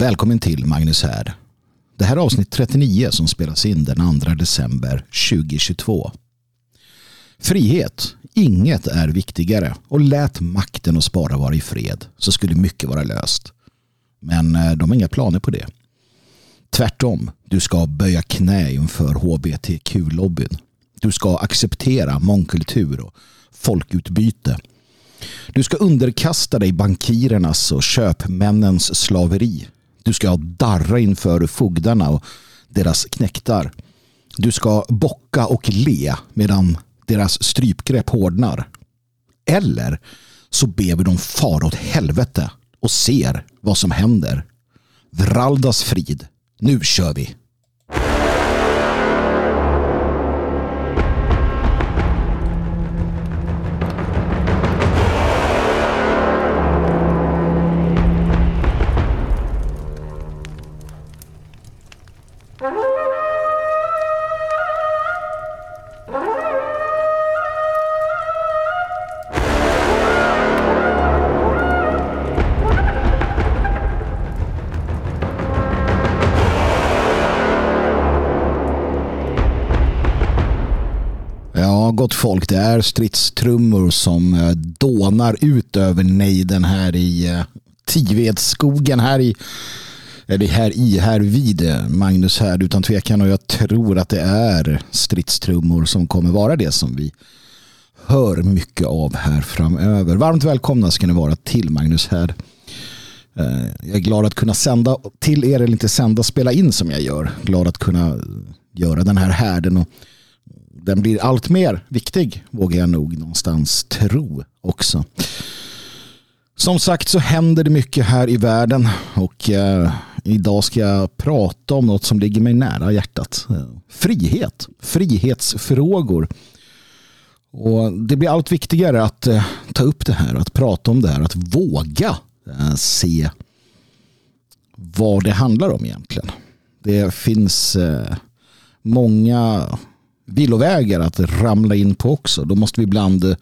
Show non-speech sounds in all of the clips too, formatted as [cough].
Välkommen till Magnus här. Det här är avsnitt 39 som spelas in den 2 december 2022. Frihet. Inget är viktigare och lät makten och spara vara i fred så skulle mycket vara löst. Men eh, de har inga planer på det. Tvärtom, du ska böja knä inför hbtq-lobbyn. Du ska acceptera mångkultur och folkutbyte. Du ska underkasta dig bankirernas och köpmännens slaveri. Du ska darra inför fogdarna och deras knäktar. Du ska bocka och le medan deras strypgrepp hårdnar. Eller så ber vi dem fara åt helvete och ser vad som händer. Vraldas frid. Nu kör vi! Folk, stridstrummor som eh, dånar ut över nejden här i eh, Tivedsskogen här i eller här i, här vid eh, Magnus här utan tvekan och jag tror att det är stridstrummor som kommer vara det som vi hör mycket av här framöver. Varmt välkomna ska ni vara till Magnus här. Jag är glad att kunna sända till er eller inte sända, spela in som jag gör. Glad att kunna göra den här härden och den blir allt mer viktig, vågar jag nog någonstans tro också. Som sagt så händer det mycket här i världen och eh, idag ska jag prata om något som ligger mig nära hjärtat. Eh, frihet, frihetsfrågor. Och det blir allt viktigare att eh, ta upp det här, att prata om det här, att våga eh, se vad det handlar om egentligen. Det finns eh, många villovägar att ramla in på också. Då måste vi ibland eh,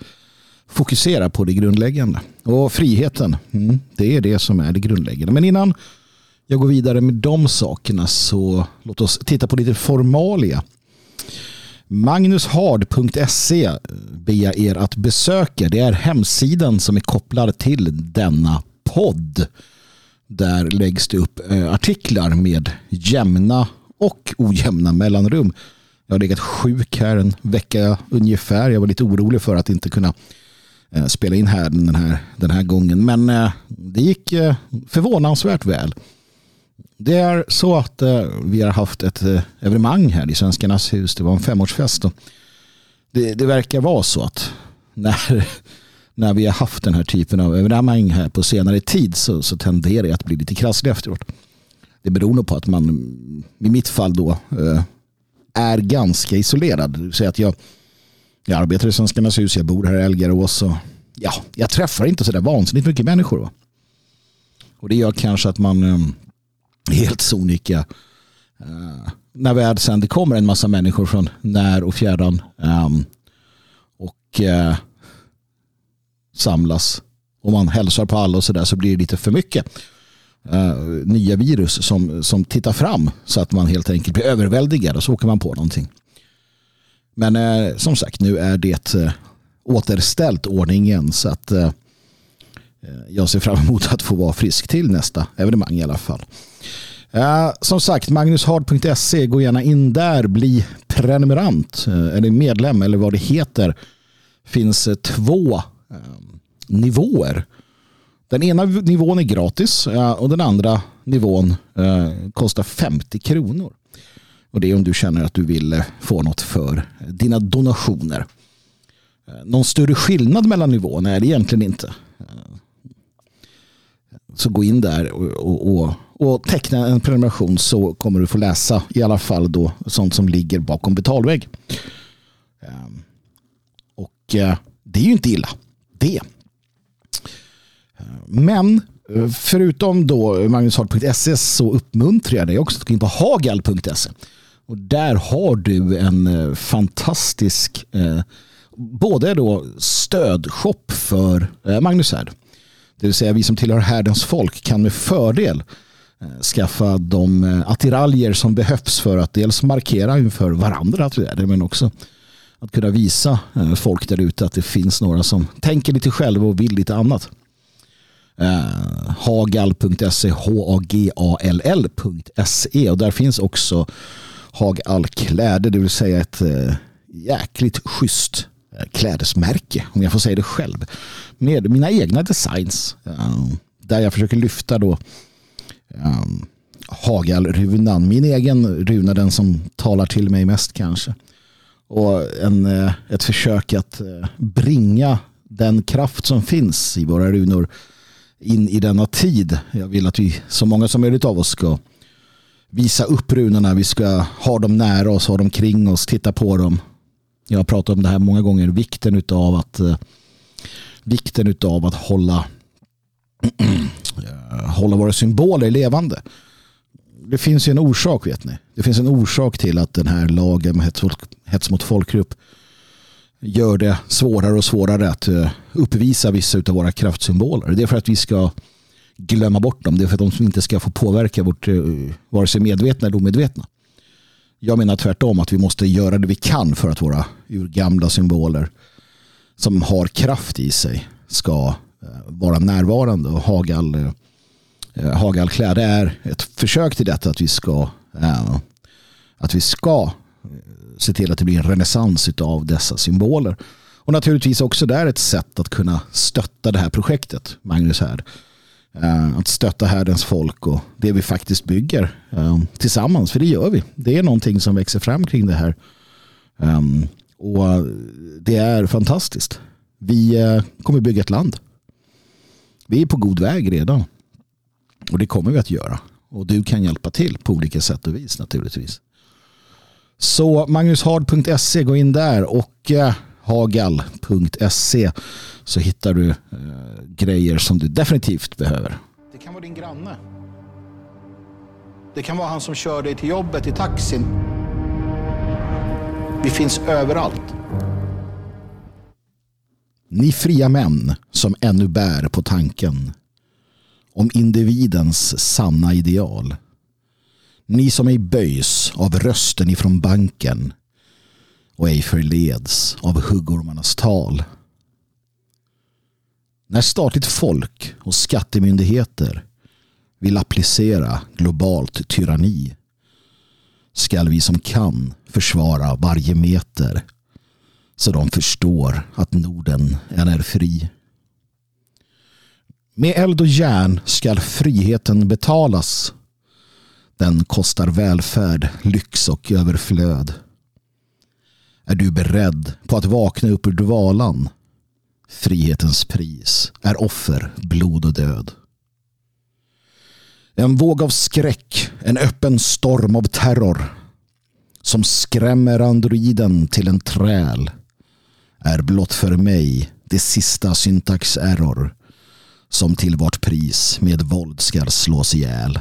fokusera på det grundläggande. Och friheten, mm, det är det som är det grundläggande. Men innan jag går vidare med de sakerna så låt oss titta på lite formalia. Magnushard.se ber jag er att besöka. Det är hemsidan som är kopplad till denna podd. Där läggs det upp eh, artiklar med jämna och ojämna mellanrum jag har legat sjuk här en vecka ungefär. Jag var lite orolig för att inte kunna eh, spela in här den här, den här gången. Men eh, det gick eh, förvånansvärt väl. Det är så att vi har haft ett evenemang här i Svenskarnas hus. Det var en femårsfest. Det, det verkar vara så att när, [laughs] när vi har haft den här typen av evenemang här på senare tid så, så tenderar det att bli lite krasslig efteråt. Det beror nog på att man i mitt fall då är ganska isolerad. Så att jag, jag arbetar i Svenskarnas hus, jag bor här i Elgarås och ja, jag träffar inte så där vansinnigt mycket människor. Va? Och det gör kanske att man um, helt sonika uh, när väl sen det kommer en massa människor från när och fjärran um, och uh, samlas och man hälsar på alla och sådär så blir det lite för mycket uh, nya virus som, som tittar fram så att man helt enkelt blir överväldigad och så åker man på någonting. Men uh, som sagt, nu är det uh, återställt ordningen så att uh, jag ser fram emot att få vara frisk till nästa evenemang i alla fall. Uh, som sagt, magnushard.se, gå gärna in där, bli prenumerant eller medlem eller vad det heter. finns två nivåer den ena nivån är gratis eh, och den andra nivån eh, kostar 50 kronor. Och det är om du känner att du vill eh, få något för dina donationer. Någon större skillnad mellan nivåerna är det egentligen inte. Så gå in där och, och, och, och teckna en prenumeration så kommer du få läsa i alla fall då sånt som ligger bakom betalvägg. Och det är ju inte illa. Det men förutom då magnushard.se så uppmuntrar jag dig också att gå in på hagal.se. Och där har du en eh, fantastisk eh, både då stödshop för eh, Magnus Härd. Det vill säga vi som tillhör härdens folk kan med fördel eh, skaffa de attiraljer som behövs för att dels markera inför varandra men också att kunna visa folk där ute att det finns några som tänker lite själva och vill lite annat. Eh, Hagal.se, H-A-G-A-L-L.se och där finns också Hagall kläder, det vill säga ett eh, jäkligt schysst eh, klädesmärke, om jag får säga det själv, med mina egna designs. Där jag försöker lyfta då um, Hagalrunan. Min egen runa, den som talar till mig mest kanske. Och en, ett försök att bringa den kraft som finns i våra runor in i denna tid. Jag vill att vi, så många som möjligt av oss ska visa upp runorna. Vi ska ha dem nära oss, ha dem kring oss, titta på dem. Jag har pratat om det här många gånger. Vikten av att, eh, vikten utav att hålla [clears throat] hålla våra symboler levande. Det finns ju en orsak vet ni. Det finns en orsak till att den här lagen med hets mot folkgrupp gör det svårare och svårare att eh, uppvisa vissa av våra kraftsymboler. Det är för att vi ska glömma bort dem. Det är för att de inte ska få påverka vårt eh, vare sig medvetna eller omedvetna. Jag menar tvärtom att vi måste göra det vi kan för att våra urgamla symboler som har kraft i sig ska eh, vara närvarande och Hagall Eh, Hagallkläder är ett försök till detta att vi ska att vi ska se till att det blir en renässans av dessa symboler. Och naturligtvis också där ett sätt att kunna stötta det här projektet, Magnus här. Eh, att stötta härdens folk och det vi faktiskt bygger eh, tillsammans, för det gör vi. Det är någonting som växer fram kring det här. Ehm, och det är fantastiskt. Vi eh, kommer bygga ett land. Vi är på god väg redan. Och det kommer vi att göra. Och du kan hjälpa till på olika sätt och vis naturligtvis. Så magnushard.se, gå in där och eh, hagal.se så hittar du eh, grejer som du definitivt behöver. Det kan vara din granne. Det kan vara han som kör dig till jobbet i taxin. Vi finns överallt. Ni fria män som ännu bär på tanken om individens sanna ideal. Ni som ej böjs av rösten ifrån banken och ej förleds av huggormarnas tal. När statligt folk och skattemyndigheter vill applicera globalt tyranni skall vi som kan försvara varje meter så de förstår att Norden än är fri. Med eld och järn skall friheten betalas. Den kostar välfärd, lyx och överflöd. Är du beredd på att vakna upp ur dvalan? Frihetens pris är offer, blod och död. En våg av skräck, en öppen storm av terror som skrämmer androiden till en träl är blott för mig det sista syntax error som till vart pris med våld skall slås ihjäl.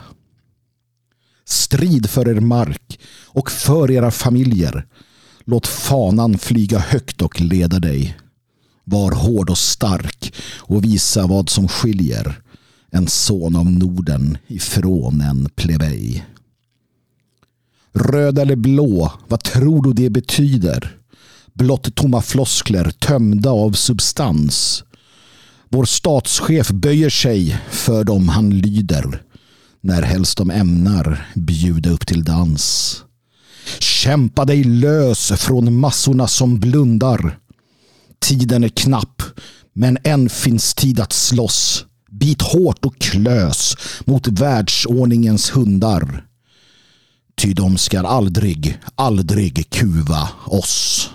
Strid för er mark och för era familjer. Låt fanan flyga högt och leda dig. Var hård och stark och visa vad som skiljer en son av Norden ifrån en plebej. Röd eller blå, vad tror du det betyder? Blott tomma floskler tömda av substans vår statschef böjer sig för dem han lyder när helst de ämnar bjuda upp till dans. Kämpa dig lös från massorna som blundar. Tiden är knapp, men än finns tid att slåss. Bit hårt och klös mot världsordningens hundar. Ty de skall aldrig, aldrig kuva oss.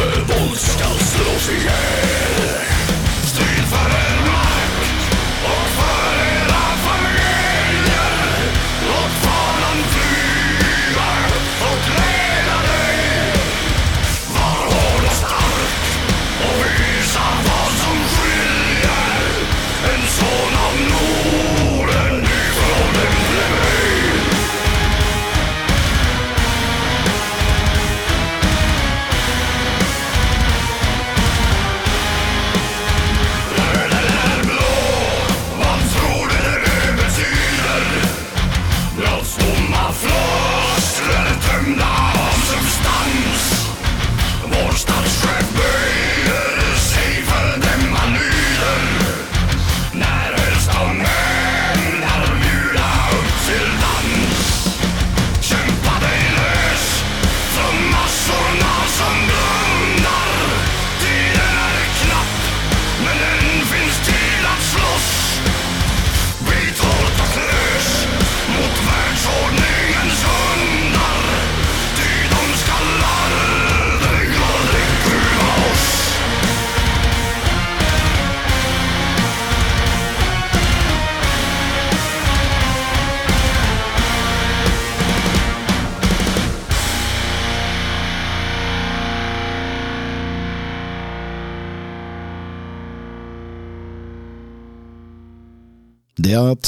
Det jag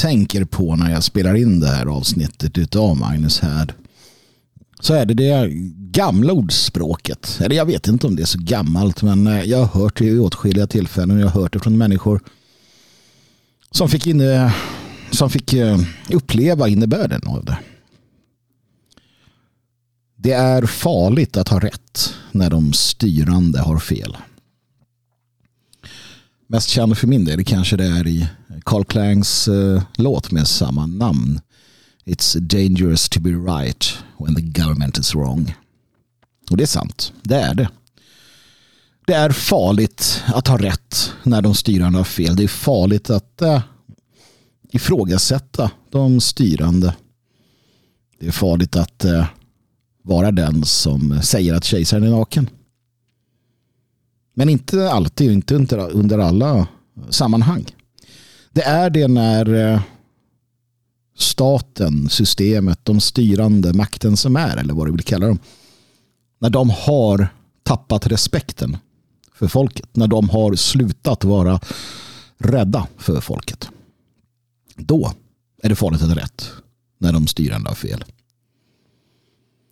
tänker på när jag spelar in det här avsnittet av Magnus här så är det det gamla ordspråket. Eller jag vet inte om det är så gammalt men eh, jag har hört det i åtskilliga tillfällen. Jag har hört det från människor som fick, inne, eh, som fick eh, uppleva innebörden av det. Det är farligt att ha rätt när de styrande har fel. Mest känd för min del kanske det är i Carl Clangs uh, eh, låt med samma namn. It's dangerous to be right when the government is wrong. Och det är sant, det är det. Det är farligt att ha rätt när de styrande har fel. Det är farligt att uh, ifrågasätta de styrande. Det är farligt att uh, vara den som säger att kejsaren är naken. Men inte alltid, inte under alla sammanhang. Det är det när eh, staten, systemet, de styrande, makten som är, eller vad du vill kalla dem, när de har tappat respekten för folket, när de har slutat vara rädda för folket. Då är det farligt att rätt när de styrande har fel.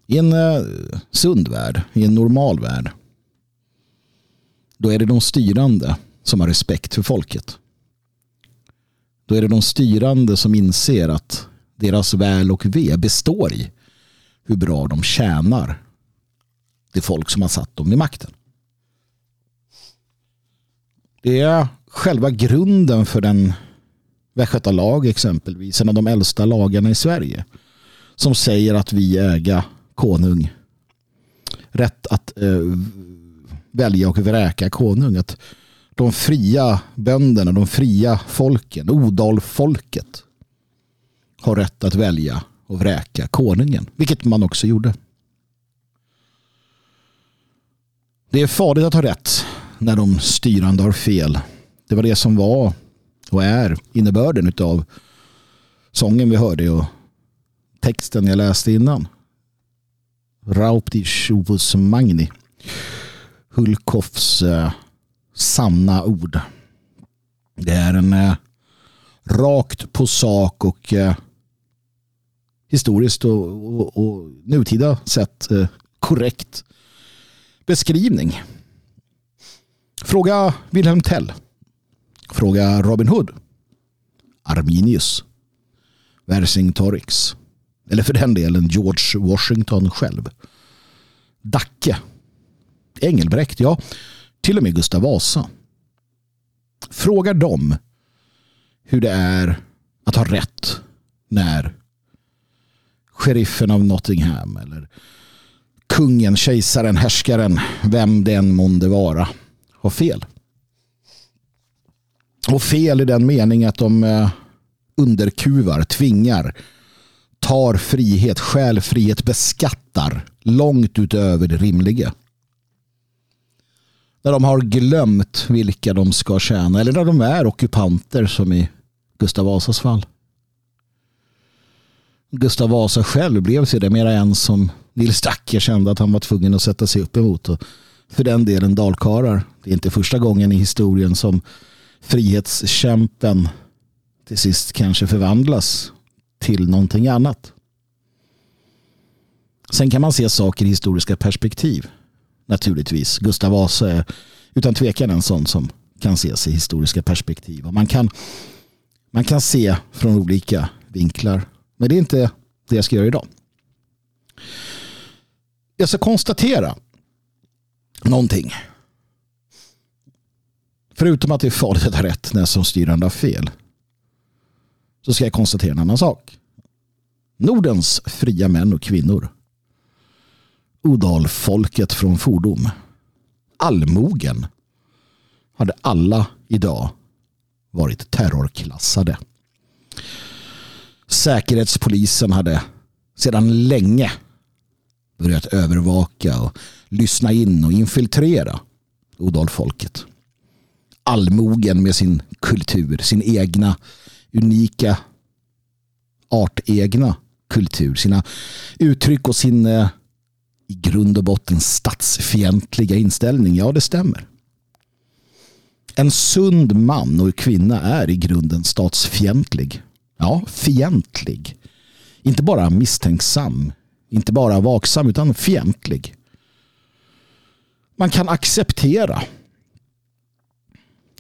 I en eh, sund värld, i en normal värld, då är det de styrande som har respekt för folket. Då är det de styrande som inser att deras väl och ve består i hur bra de tjänar det folk som har satt dem i makten. Det är själva grunden för den västgötalag exempelvis, en av de äldsta lagarna i Sverige, som säger att vi äga konung rätt att eh, välja och vräka konung. Att de fria bönderna, de fria folken, odalfolket har rätt att välja och vräka konungen. Vilket man också gjorde. Det är farligt att ha rätt när de styrande har fel. Det var det som var och är innebörden av sången vi hörde och texten jag läste innan. Raupti Shuvus Magni. Hulkoffs eh, sanna ord. Det är en eh, rakt på sak och eh, historiskt och, och, och nutida sett eh, korrekt beskrivning. Fråga Wilhelm Tell. Fråga Robin Hood. Arminius. Vercingtorix. Eller för den delen George Washington själv. Dacke. Engelbrekt, ja. Till och med Gustav Vasa. Frågar dem hur det är att ha rätt när sheriffen av Nottingham eller kungen, kejsaren, härskaren, vem den månde vara, har fel. Och fel i den mening att de eh, underkuvar, tvingar, tar frihet, stjäl frihet, beskattar långt utöver det rimliga. När de har glömt vilka de ska tjäna eller när de är ockupanter som i Gustav Vasas fall. Gustav Vasa själv blev sedermera en som Nils Dacke kände att han var tvungen att sätta sig upp emot. Och för den delen dalkarar. Det är inte första gången i historien som frihetskämpen till sist kanske förvandlas till någonting annat. Sen kan man se saker i historiska perspektiv. Naturligtvis. Gustav Vasa är utan tvekan en sån som kan ses i historiska perspektiv. Och man, kan, man kan se från olika vinklar. Men det är inte det jag ska göra idag. Jag ska konstatera någonting. Förutom att det är farligt att ha rätt när som styrande har fel. Så ska jag konstatera en annan sak. Nordens fria män och kvinnor. Odalfolket från fordom. Allmogen. Hade alla idag varit terrorklassade. Säkerhetspolisen hade sedan länge börjat övervaka och lyssna in och infiltrera Odalfolket. Allmogen med sin kultur, sin egna unika artegna kultur, sina uttryck och sin eh, i grund och botten statsfientliga inställning. Ja, det stämmer. En sund man och kvinna är i grunden statsfientlig. Ja, fientlig. Inte bara misstänksam, inte bara vaksam utan fientlig. Man kan acceptera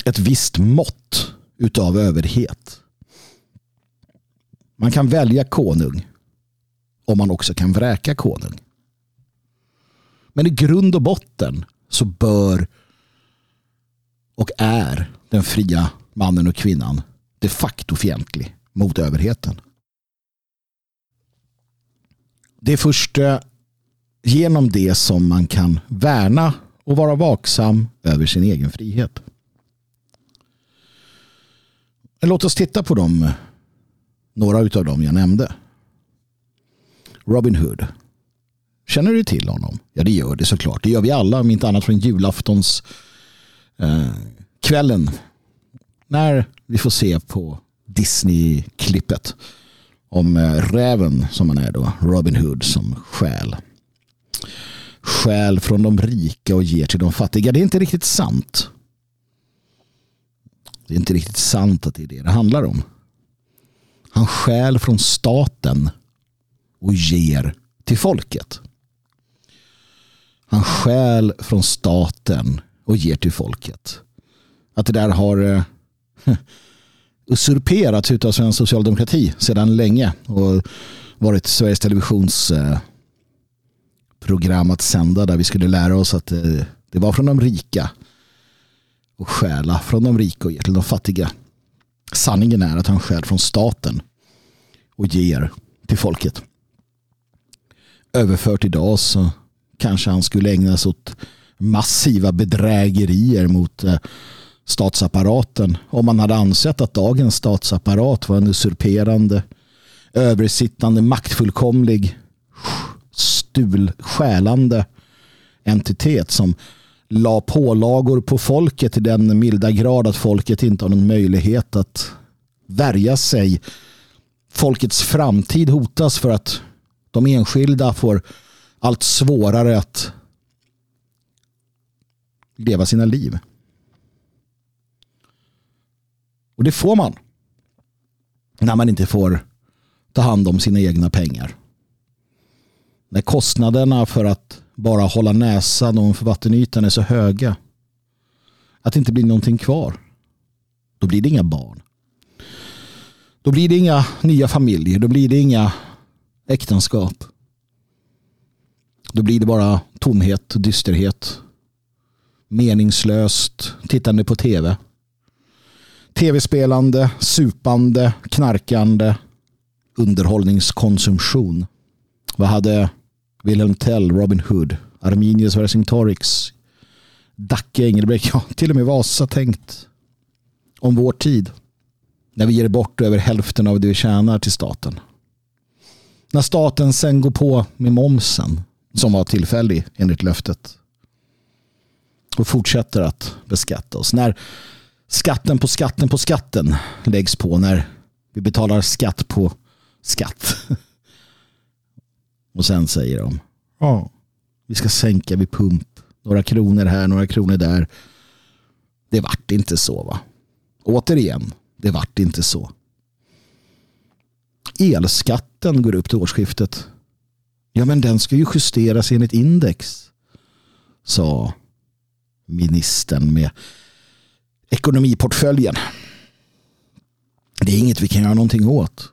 ett visst mått utav överhet. Man kan välja konung om man också kan vräka konung. Men i grund och botten så bör och är den fria mannen och kvinnan de facto fientlig mot överheten. Det är först genom det som man kan värna och vara vaksam över sin egen frihet. Låt oss titta på dem, några av dem jag nämnde. Robin Hood. Känner du till honom? Ja, det gör det såklart. Det gör vi alla, om inte annat från julaftons eh, kvällen. När vi får se på Disney-klippet om eh, räven som han är då, Robin Hood som stjäl. Stjäl från de rika och ger till de fattiga. Det är inte riktigt sant. Det är inte riktigt sant att det är det det handlar om. Han stjäl från staten och ger till folket. Han stjäl från staten och ger till folket. Att det där har eh, [laughs] usurperats av svensk socialdemokrati sedan länge och varit Sveriges Televisions eh, program att sända där vi skulle lära oss att eh, det var från de rika och stjäla från de rika och ge till de fattiga. Sanningen är att han stjäl från staten och ger till folket. Överfört idag så kanske han skulle ägna sig åt massiva bedrägerier mot eh, statsapparaten om man hade ansett att dagens statsapparat var en usurperande, översittande, maktfullkomlig, stul, skälande entitet som la pålagor på folket i den milda grad att folket inte har någon möjlighet att värja sig. Folkets framtid hotas för att de enskilda får allt svårare att leva sina liv. Och det får man när man inte får ta hand om sina egna pengar. När kostnaderna för att bara hålla näsan ovanför vattenytan är så höga att det inte blir någonting kvar. Då blir det inga barn. Då blir det inga nya familjer. Då blir det inga äktenskap. Då blir det bara tomhet, dysterhet, meningslöst tittande på tv. Tv-spelande, supande, knarkande, underhållningskonsumtion. Vad hade Wilhelm Tell, Robin Hood, Arminius Vercingtorix, Dacke Engelbrekt, ja till och med Vasa tänkt om vår tid. När vi ger bort över hälften av det vi tjänar till staten. När staten sen går på med momsen som var tillfällig enligt löftet och fortsätter att beskatta oss. När skatten på skatten på skatten läggs på när vi betalar skatt på skatt. [laughs] Och sen säger de ja, vi ska sänka vid pump. Några kronor här, några kronor där. Det vart inte så va? Återigen, det vart inte så. Elskatten går upp till årsskiftet. Ja men den ska ju justeras enligt index. Sa ministern med ekonomiportföljen. Det är inget vi kan göra någonting åt.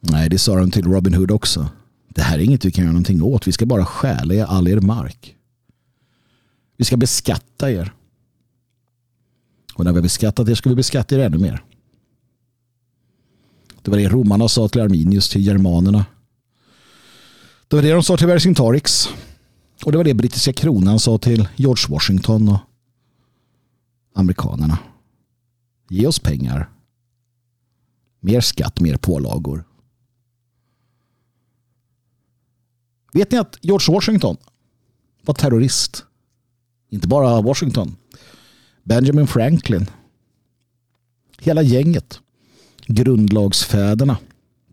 Nej, det sa de till Robin Hood också. Det här är inget vi kan göra någonting åt. Vi ska bara stjäla all er mark. Vi ska beskatta er. Och när vi har beskattat er ska vi beskatta er ännu mer. Det var det romarna sa till Arminius, till germanerna. Det var det de sa till Vercingtorix. Och det var det brittiska kronan sa till George Washington och amerikanerna. Ge oss pengar. Mer skatt, mer pålagor. Vet ni att George Washington var terrorist? Inte bara Washington. Benjamin Franklin. Hela gänget. Grundlagsfäderna.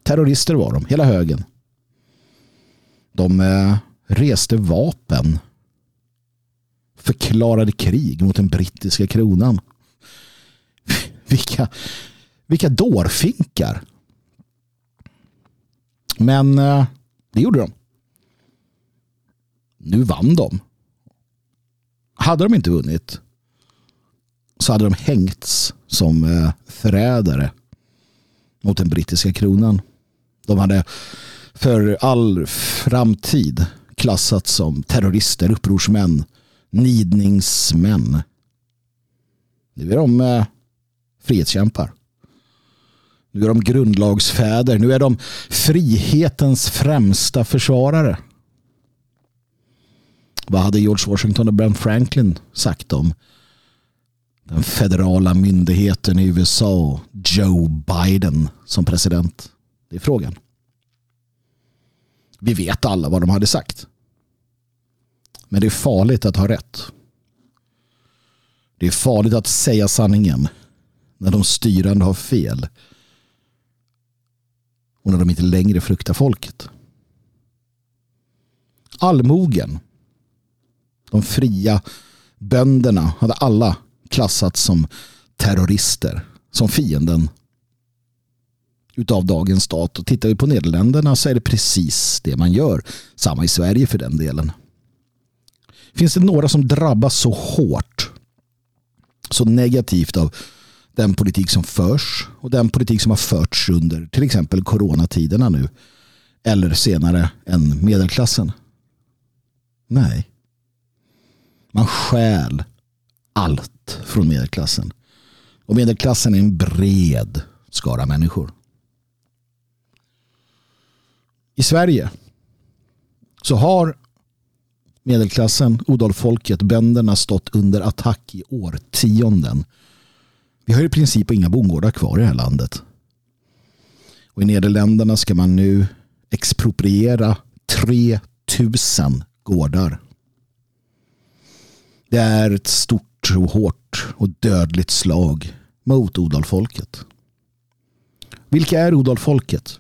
Terrorister var de, hela högen. De eh, reste vapen. Förklarade krig mot den brittiska kronan. [laughs] Vilka, vilka dårfinkar. Men eh, det gjorde de. Nu vann de. Hade de inte vunnit så hade de hängts som eh, förrädare mot den brittiska kronan. De hade för all framtid klassats som terrorister, upprorsmän, nidningsmän. Nu är de eh, frihetskämpar. Nu är de grundlagsfäder. Nu är de frihetens främsta försvarare. Vad hade George Washington och Ben Franklin sagt om den federala myndigheten i USA och Joe Biden som president? Det är frågan. Vi vet alla vad de hade sagt. Men det är farligt att ha rätt. Det är farligt att säga sanningen när de styrande har fel. Och när de inte längre fruktar folket. Allmogen de fria bönderna hade alla klassats som terrorister, som fienden utav dagens stat. Och tittar vi på Nederländerna så är det precis det man gör. Samma i Sverige för den delen. Finns det några som drabbas så hårt, så negativt av den politik som förs och den politik som har förts under till exempel coronatiderna nu eller senare än medelklassen? Nej. Man stjäl allt från medelklassen. Och medelklassen är en bred skara människor. I Sverige så har medelklassen, odalfolket, bönderna stått under attack i årtionden. Vi har i princip inga bondgårdar kvar i det här landet. Och i Nederländerna ska man nu expropriera 3000 gårdar. Det är ett stort och hårt och dödligt slag mot odalfolket. Vilka är odalfolket?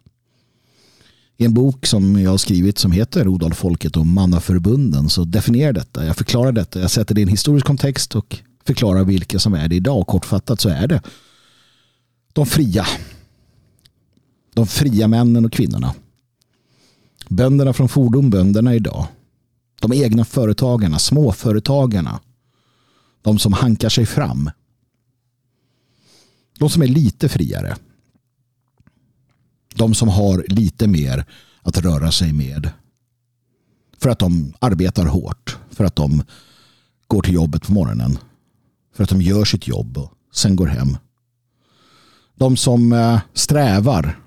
I en bok som jag har skrivit som heter Odalfolket och mannaförbunden så definierar detta. Jag förklarar detta. Jag sätter det i en historisk kontext och förklarar vilka som är det idag. Kortfattat så är det de fria. De fria männen och kvinnorna. Bönderna från fordon, bönderna idag. De egna företagarna, småföretagarna. De som hankar sig fram. De som är lite friare. De som har lite mer att röra sig med. För att de arbetar hårt. För att de går till jobbet på morgonen. För att de gör sitt jobb och sen går hem. De som eh, strävar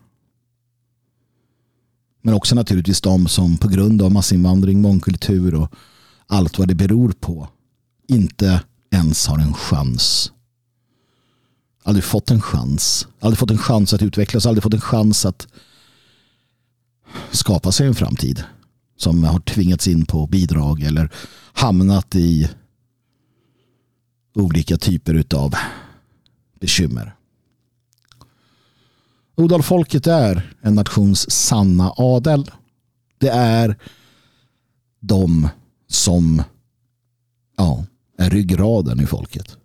Men också naturligtvis de som på grund av massinvandring, mångkultur och allt vad det beror på inte ens har en chans. Aldrig fått en chans. Aldrig fått en chans att utvecklas. Aldrig fått en chans att skapa sig en framtid. Som har tvingats in på bidrag eller hamnat i olika typer av bekymmer. Odalfolket är en nations sanna adel. Det är de som ja, är ryggraden i folket.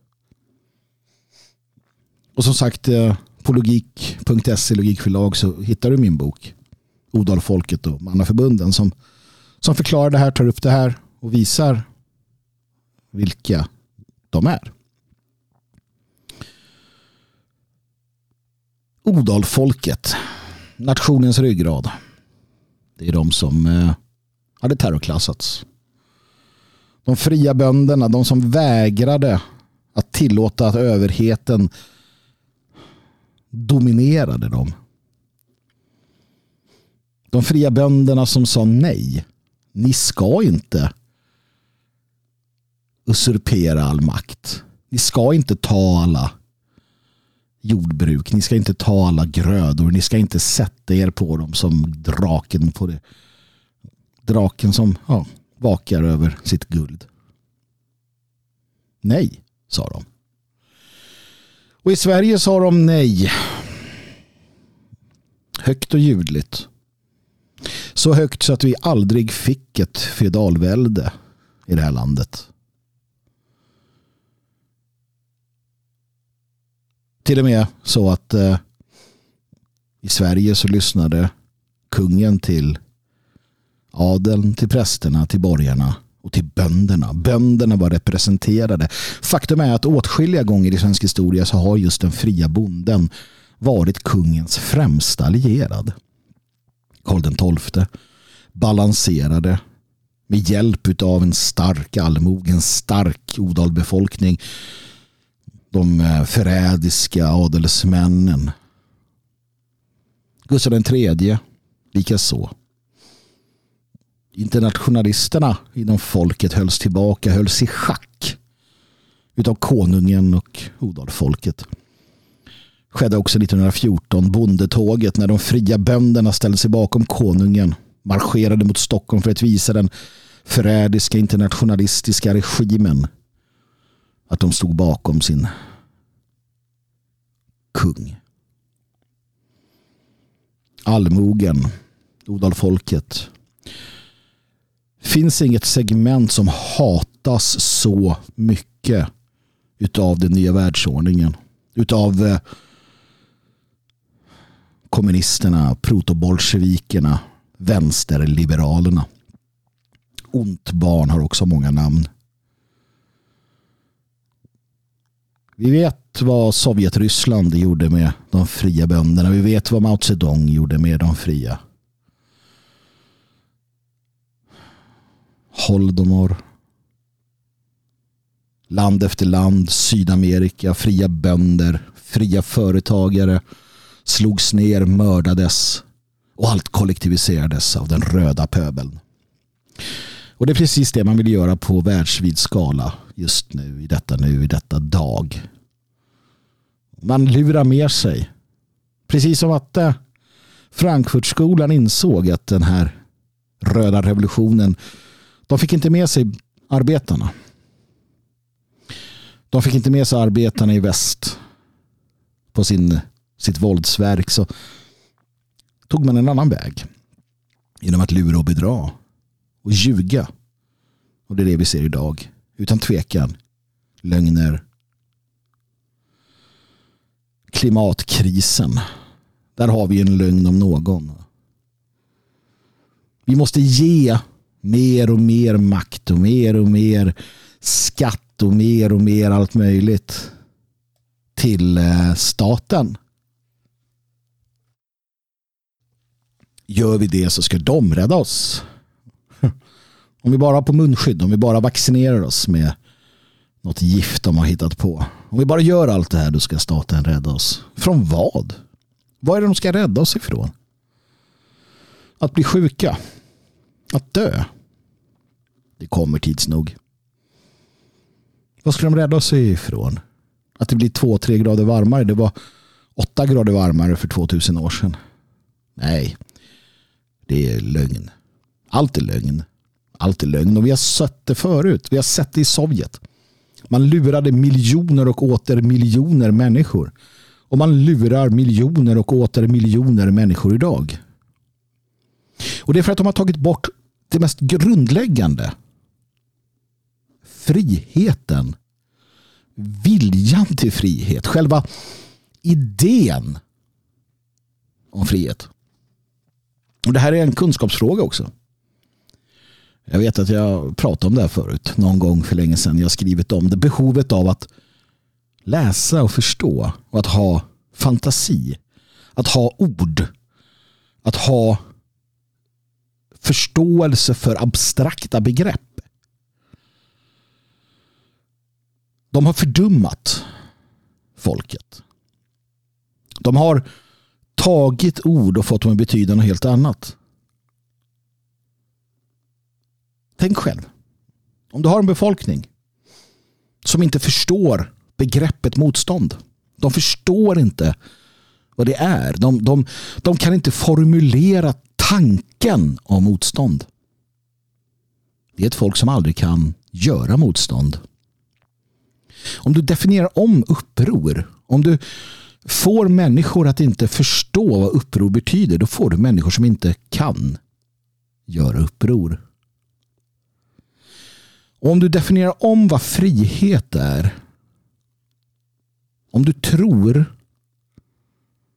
Och som sagt, eh, på logik.se, logikförlag, så hittar du min bok Odalfolket och mannaförbunden som, som förklarar det här, tar upp det här och visar vilka de är. Odalfolket, nationens ryggrad. Det är de som eh, hade terrorklassats. De fria bönderna, de som vägrade att tillåta att överheten dominerade dem. De fria bönderna som sa nej. Ni ska inte usurpera all makt. Ni ska inte ta alla jordbruk. Ni ska inte ta alla grödor. Ni ska inte sätta er på dem som draken på det. Draken som ja, vakar över sitt guld. Nej, sa de. Och i Sverige sa de nej. Högt och ljudligt. Så högt så att vi aldrig fick ett feodalvälde i det här landet. Till och med så att eh, i Sverige så lyssnade kungen till adeln, till prästerna, till borgarna och till bönderna. Bönderna var representerade. Faktum är att åtskilliga gånger i svensk historia så har just den fria bonden varit kungens främsta allierad. Karl XII balanserade med hjälp av en stark allmoge, en stark odalbefolkning de eh, förrädiska adelsmännen. Gustav III likaså. Internationalisterna inom folket hölls tillbaka, hölls i schack utav konungen och odalfolket. Skedde också 1914, bondetåget, när de fria bönderna ställde sig bakom konungen, marscherade mot Stockholm för att visa den förrädiska internationalistiska regimen att de stod bakom sin kung. Allmogen, odalfolket. Finns inget segment som hatas så mycket utav den nya världsordningen. Utav eh, kommunisterna, protobolsjevikerna, vänsterliberalerna. Ont barn har också många namn. Vi vet vad Sovjetryssland gjorde med de fria bönderna. Vi vet vad Mao Zedong gjorde med de fria. Holdomor. Land efter land, Sydamerika, fria bönder, fria företagare slogs ner, mördades och allt kollektiviserades av den röda pöbeln. Och det är precis det man vill göra på världsvid skala just nu, i detta nu, i detta dag. Man lurar med sig. Precis som att eh, Frankfurtskolan insåg att den här röda revolutionen, de fick inte med sig arbetarna. De fick inte med sig arbetarna i väst på sin, sitt våldsverk. Så tog man en annan väg. Genom att lura och bedra. Och ljuga. Och det är det vi ser idag. Utan tvekan. Lögner. Klimatkrisen. Där har vi en lögn om någon. Vi måste ge mer och mer makt och mer och mer skatt och mer och mer allt möjligt till eh, staten. Gör vi det så ska de rädda oss. [laughs] Om vi bara har på munskydd, om vi bara vaccinerar oss med något gift de har hittat på. Om vi bara gör allt det här då ska staten rädda oss. Från vad? Vad är det de ska rädda oss ifrån? Att bli sjuka. Att dö. Det kommer tids nog. Vad ska de rädda sig ifrån? Att det blir två, tre grader varmare. Det var åtta grader varmare för 2000 år sedan. Nej, det är lögn. Allt är lögn. Allt är lögn och vi har sett det förut. Vi har sett det i Sovjet. Man lurade miljoner och åter miljoner människor. Och man lurar miljoner och åter miljoner människor idag. Och det är för att de har tagit bort det mest grundläggande. Friheten. Viljan till frihet. Själva idén om frihet. Och Det här är en kunskapsfråga också. Jag vet att jag pratade om det här förut någon gång för länge sedan. Jag har skrivit om det. Behovet av att läsa och förstå och att ha fantasi. Att ha ord. Att ha förståelse för abstrakta begrepp. De har fördummat folket. De har tagit ord och fått dem att betyda något helt annat. Tänk själv. Om du har en befolkning som inte förstår begreppet motstånd. De förstår inte vad det är. De, de, de kan inte formulera tanken om motstånd. Det är ett folk som aldrig kan göra motstånd. Om du definierar om uppror, om du får människor att inte förstå vad uppror betyder, då får du människor som inte kan göra uppror. Och om du definierar om vad frihet är, om du tror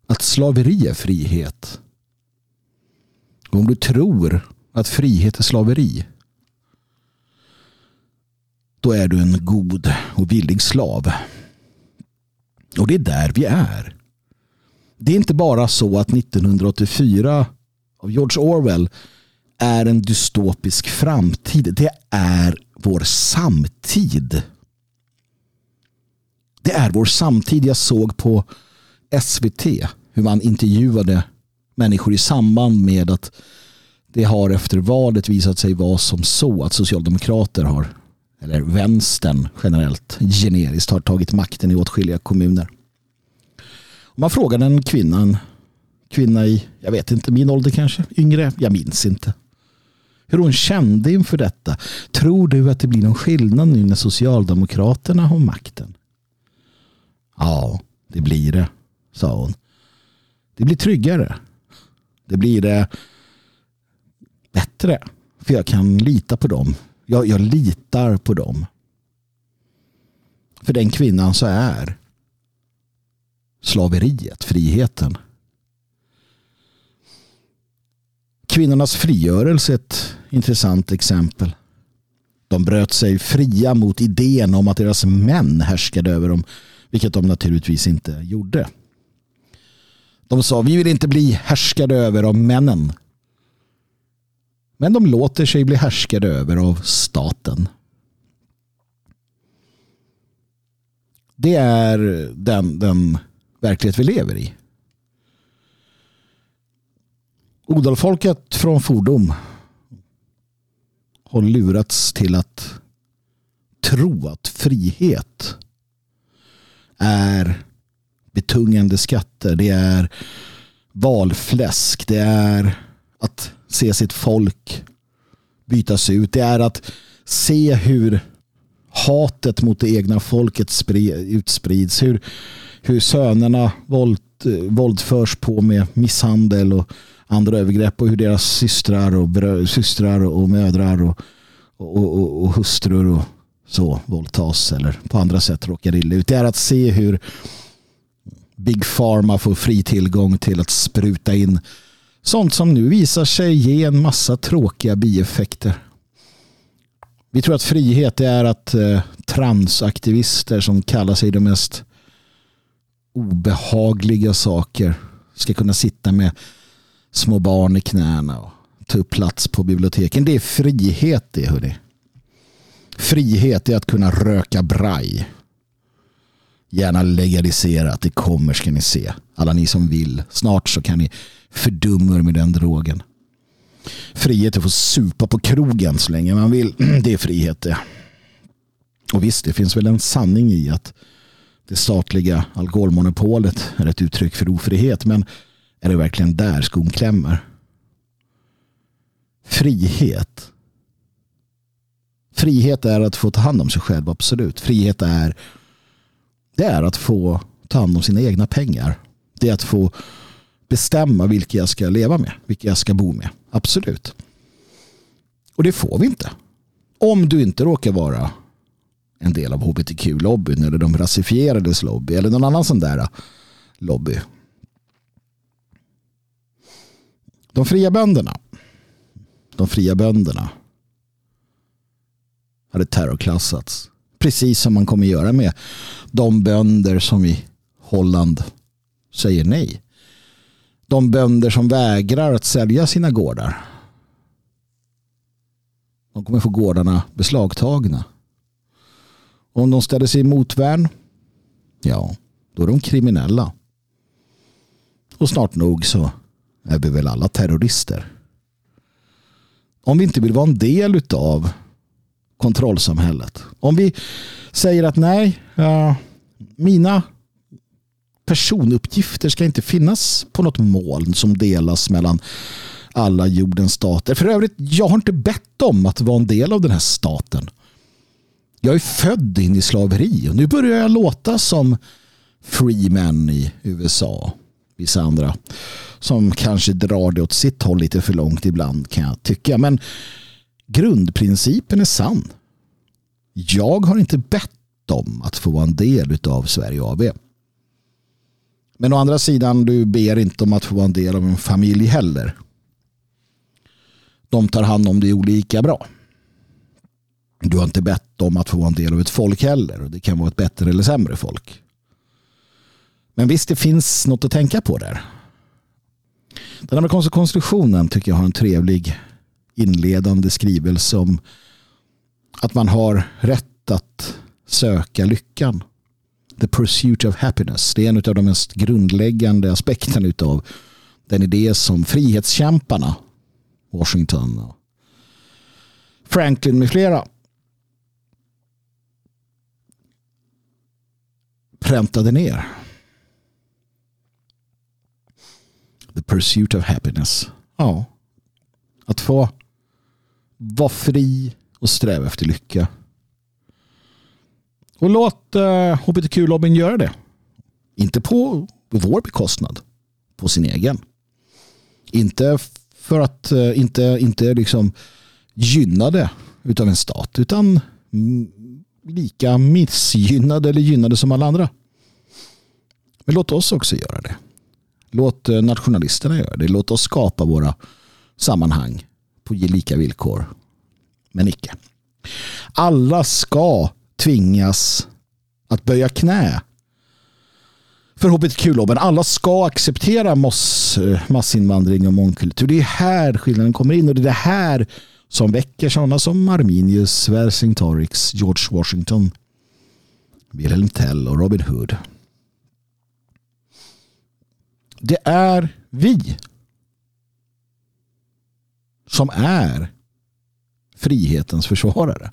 att slaveri är frihet, och om du tror att frihet är slaveri, då är du en god och villig slav. Och det är där vi är. Det är inte bara så att 1984 av George Orwell är en dystopisk framtid. Det är vår samtid. Det är vår samtid. Jag såg på SVT hur man intervjuade människor i samband med att det har efter valet visat sig vara som så att socialdemokrater har eller vänstern generellt generiskt har tagit makten i åtskilliga kommuner. Man frågade en kvinna, en kvinna i, jag vet inte, min ålder kanske, yngre, jag minns inte. Hur hon kände inför detta. Tror du att det blir någon skillnad nu när Socialdemokraterna har makten? Ja, det blir det, sa hon. Det blir tryggare. Det blir det bättre. För jag kan lita på dem jag, jag litar på dem. För den kvinnan så är slaveriet, friheten. Kvinnornas frigörelse är ett intressant exempel. De bröt sig fria mot idén om att deras män härskade över dem, vilket de naturligtvis inte gjorde. De sa vi vill inte bli härskade över av männen. Men de låter sig bli härskade över av staten. Det är den, den verklighet vi lever i. Odalfolket från fordom har lurats till att tro att frihet är betungande skatter. Det är valfläsk. Det är att se sitt folk bytas ut. Det är att se hur hatet mot det egna folket utsprids. Hur, hur sönerna våld, våldförs på med misshandel och andra övergrepp och hur deras systrar och, brö, systrar och mödrar och, och, och, och hustrur och så våldtas eller på andra sätt råkar illa ut. Det är att se hur Big Pharma får fri tillgång till att spruta in Sånt som nu visar sig ge en massa tråkiga bieffekter. Vi tror att frihet är att eh, transaktivister som kallar sig de mest obehagliga saker ska kunna sitta med små barn i knäna och ta upp plats på biblioteken. Det är frihet det hörni. Frihet är att kunna röka braj. Gärna legaliserat. Det kommer ska ni se. Alla ni som vill. Snart så kan ni fördummer med den drogen. Frihet att få supa på krogen så länge man vill. [clears throat] Det är frihet det. Och visst, det finns väl en sanning i att det statliga alkoholmonopolet är ett uttryck för ofrihet. Men är det verkligen där skon klämmer? Frihet. Frihet är att få ta hand om sig själv, absolut. Frihet är, det är att få ta hand om sina egna pengar. Det är att få bestämma vilka jag ska leva med, vilka jag ska bo med. Absolut. Och det får vi inte. Om du inte råkar vara en del av hbtq-lobbyn eller de rasifierades lobby eller någon annan sån där äh, lobby. De fria bönderna. De fria bönderna hade terrorklassats. Precis som man kommer göra med de bönder som i Holland säger nej. De bönder som vägrar att sälja sina gårdar. De kommer få gårdarna beslagtagna. Om de ställer sig i motvärn, ja, då är de kriminella. Och snart nog så är vi väl alla terrorister. Om vi inte vill vara en del av kontrollsamhället. Om vi säger att nej, ja, mina personuppgifter ska inte finnas på något moln som delas mellan alla jordens stater. För övrigt, jag har inte bett om att vara en del av den här staten. Jag är född in i slaveri och nu börjar jag låta som freeman i USA. Vissa andra som kanske drar det åt sitt håll lite för långt ibland kan jag tycka. Men grundprincipen är sann. Jag har inte bett om att få vara en del av Sverige AB. Men å andra sidan, du ber inte om att få vara en del av en familj heller. De tar hand om dig olika bra. Du har inte bett om att få vara en del av ett folk heller. Och det kan vara ett bättre eller sämre folk. Men visst, det finns något att tänka på där. Den amerikanska konstitutionen tycker jag har en trevlig inledande skrivelse om att man har rätt att söka lyckan. The pursuit of happiness. Det är en av de mest grundläggande aspekterna av den idé som frihetskämparna Washington och Franklin med flera präntade ner. The pursuit of happiness. Ja. Att få vara fri och sträva efter lycka. Och låt eh, hbtq-lobbyn göra det. Inte på vår bekostnad. På sin egen. Inte för att eh, inte, inte liksom gynnade utav en stat. Utan lika missgynnade eller gynnade som alla andra. Men låt oss också göra det. Låt eh, nationalisterna göra det. Låt oss skapa våra sammanhang på lika villkor. Men icke. Alla ska tvingas att böja knä för hbtq-lobben. Alla ska acceptera mass, eh, massinvandring och mångkultur. Det är här skillnaden kommer in och det är det här som väcker sådana som Arminius, Vercingtorix, George Washington, Wilhelm Tell och Robin Hood. Det är vi som är frihetens försvarare.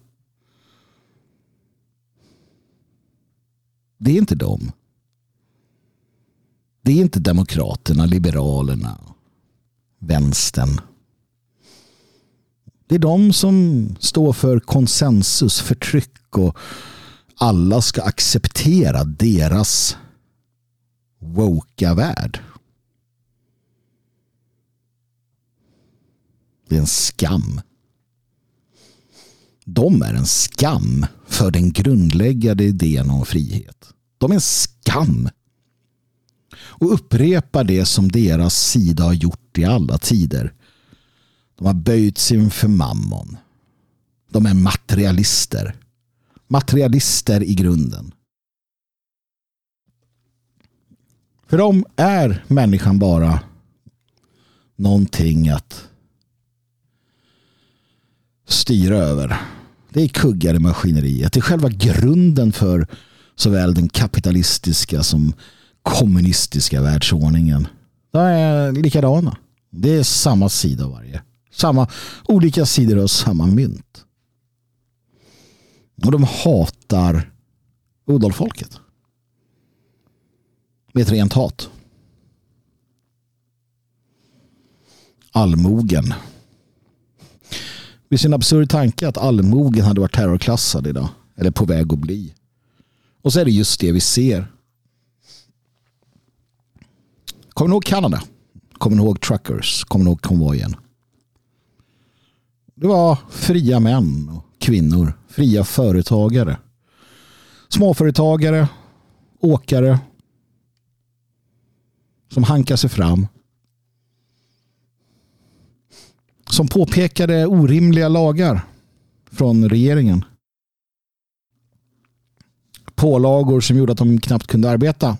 Det är inte dem. Det är inte demokraterna, liberalerna, vänstern. Det är de som står för konsensus, förtryck och alla ska acceptera deras woka värld. Det är en skam. De är en skam för den grundläggande idén om frihet. De är en skam. Och upprepar det som deras sida har gjort i alla tider. De har böjt sig inför mammon. De är materialister. Materialister i grunden. För dem är människan bara någonting att styra över. Det är kuggar i maskineriet. Det är själva grunden för såväl den kapitalistiska som kommunistiska världsordningen. De är likadana. Det är samma sida av varje Samma, olika sidor av samma mynt. Och de hatar odalfolket. Med ett rent hat. Allmogen. Med är en absurd tanke att allmogen hade varit terrorklassad idag. Eller på väg att bli. Och så är det just det vi ser. Kommer ni ihåg Kanada? Kommer ni ihåg truckers? Kommer ni ihåg konvojen? Det var fria män och kvinnor. Fria företagare. Småföretagare. Åkare. Som hankar sig fram. Som påpekade orimliga lagar från regeringen. Pålagor som gjorde att de knappt kunde arbeta.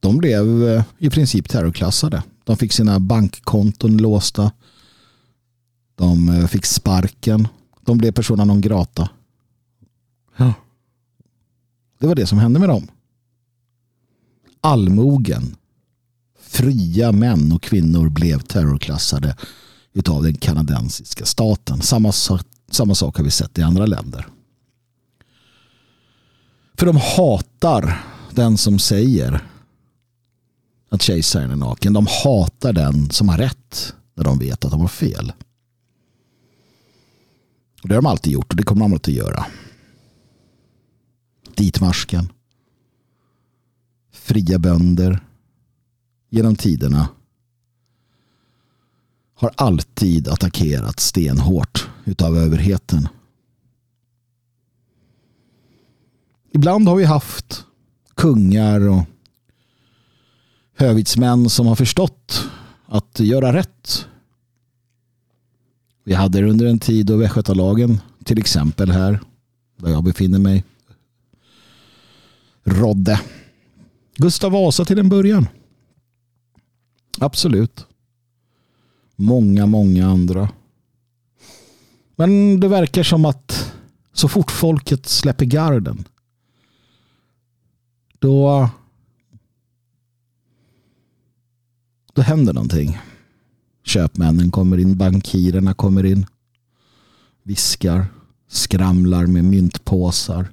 De blev eh, i princip terrorklassade. De fick sina bankkonton låsta. De eh, fick sparken. De blev persona non grata. Ja. Det var det som hände med dem. Allmogen. Fria män och kvinnor blev terrorklassade utav den kanadensiska staten. Samma, samma sak har vi sett i andra länder. För de hatar den som säger att kejsaren är naken. De hatar den som har rätt när de vet att de har fel. Och det har de alltid gjort och det kommer de alltid att göra. Ditmarsken. Fria bönder. Genom tiderna. Har alltid attackerat stenhårt utav överheten. Ibland har vi haft kungar och hövitsmän som har förstått att göra rätt. Vi hade det under en tid då Västgötalagen, till exempel här där jag befinner mig, rådde. Gustav Vasa till en början. Absolut. Många, många andra. Men det verkar som att så fort folket släpper garden då då händer någonting. Köpmännen kommer in, bankirerna kommer in, viskar, skramlar med myntpåsar.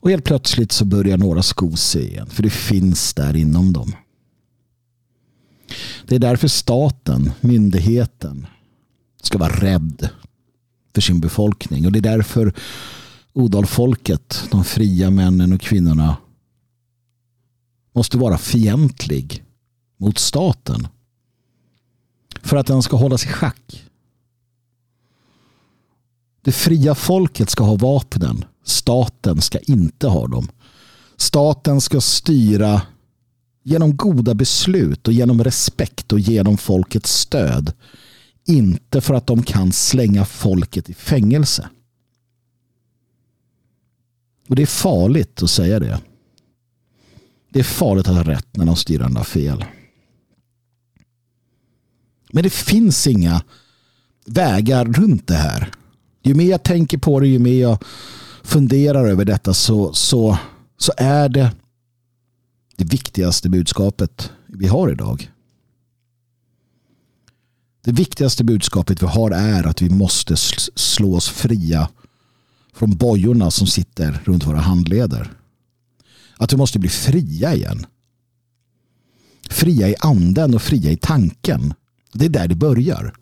Och helt plötsligt så börjar några sko sig igen, för det finns där inom dem. Det är därför staten, myndigheten, ska vara rädd för sin befolkning. Och det är därför odalfolket, de fria männen och kvinnorna, måste vara fientlig mot staten. För att den ska hållas i schack. Det fria folket ska ha vapnen. Staten ska inte ha dem. Staten ska styra genom goda beslut och genom respekt och genom folkets stöd. Inte för att de kan slänga folket i fängelse. Och det är farligt att säga det. Det är farligt att ha rätt när de styrande har fel. Men det finns inga vägar runt det här. Ju mer jag tänker på det, ju mer jag funderar över detta så, så, så är det det viktigaste budskapet vi har idag. Det viktigaste budskapet vi har är att vi måste slå oss fria från bojorna som sitter runt våra handleder. Att vi måste bli fria igen. Fria i anden och fria i tanken. Det är där det börjar.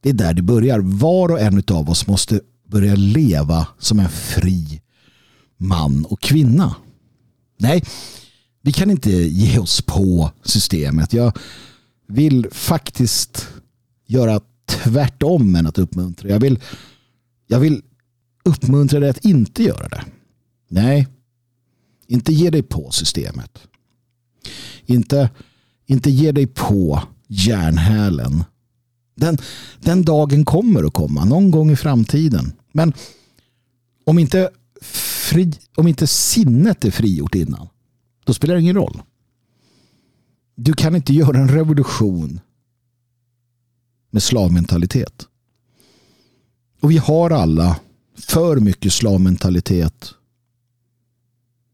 Det är där det börjar. Var och en av oss måste börja leva som en fri man och kvinna. Nej, vi kan inte ge oss på systemet. Jag vill faktiskt göra tvärtom än att uppmuntra. Jag vill, jag vill uppmuntra dig att inte göra det. Nej, inte ge dig på systemet. Inte inte ge dig på järnhälen. Den, den dagen kommer att komma någon gång i framtiden. Men om inte, fri, om inte sinnet är frigjort innan, då spelar det ingen roll. Du kan inte göra en revolution med slavmentalitet. Och vi har alla för mycket slavmentalitet.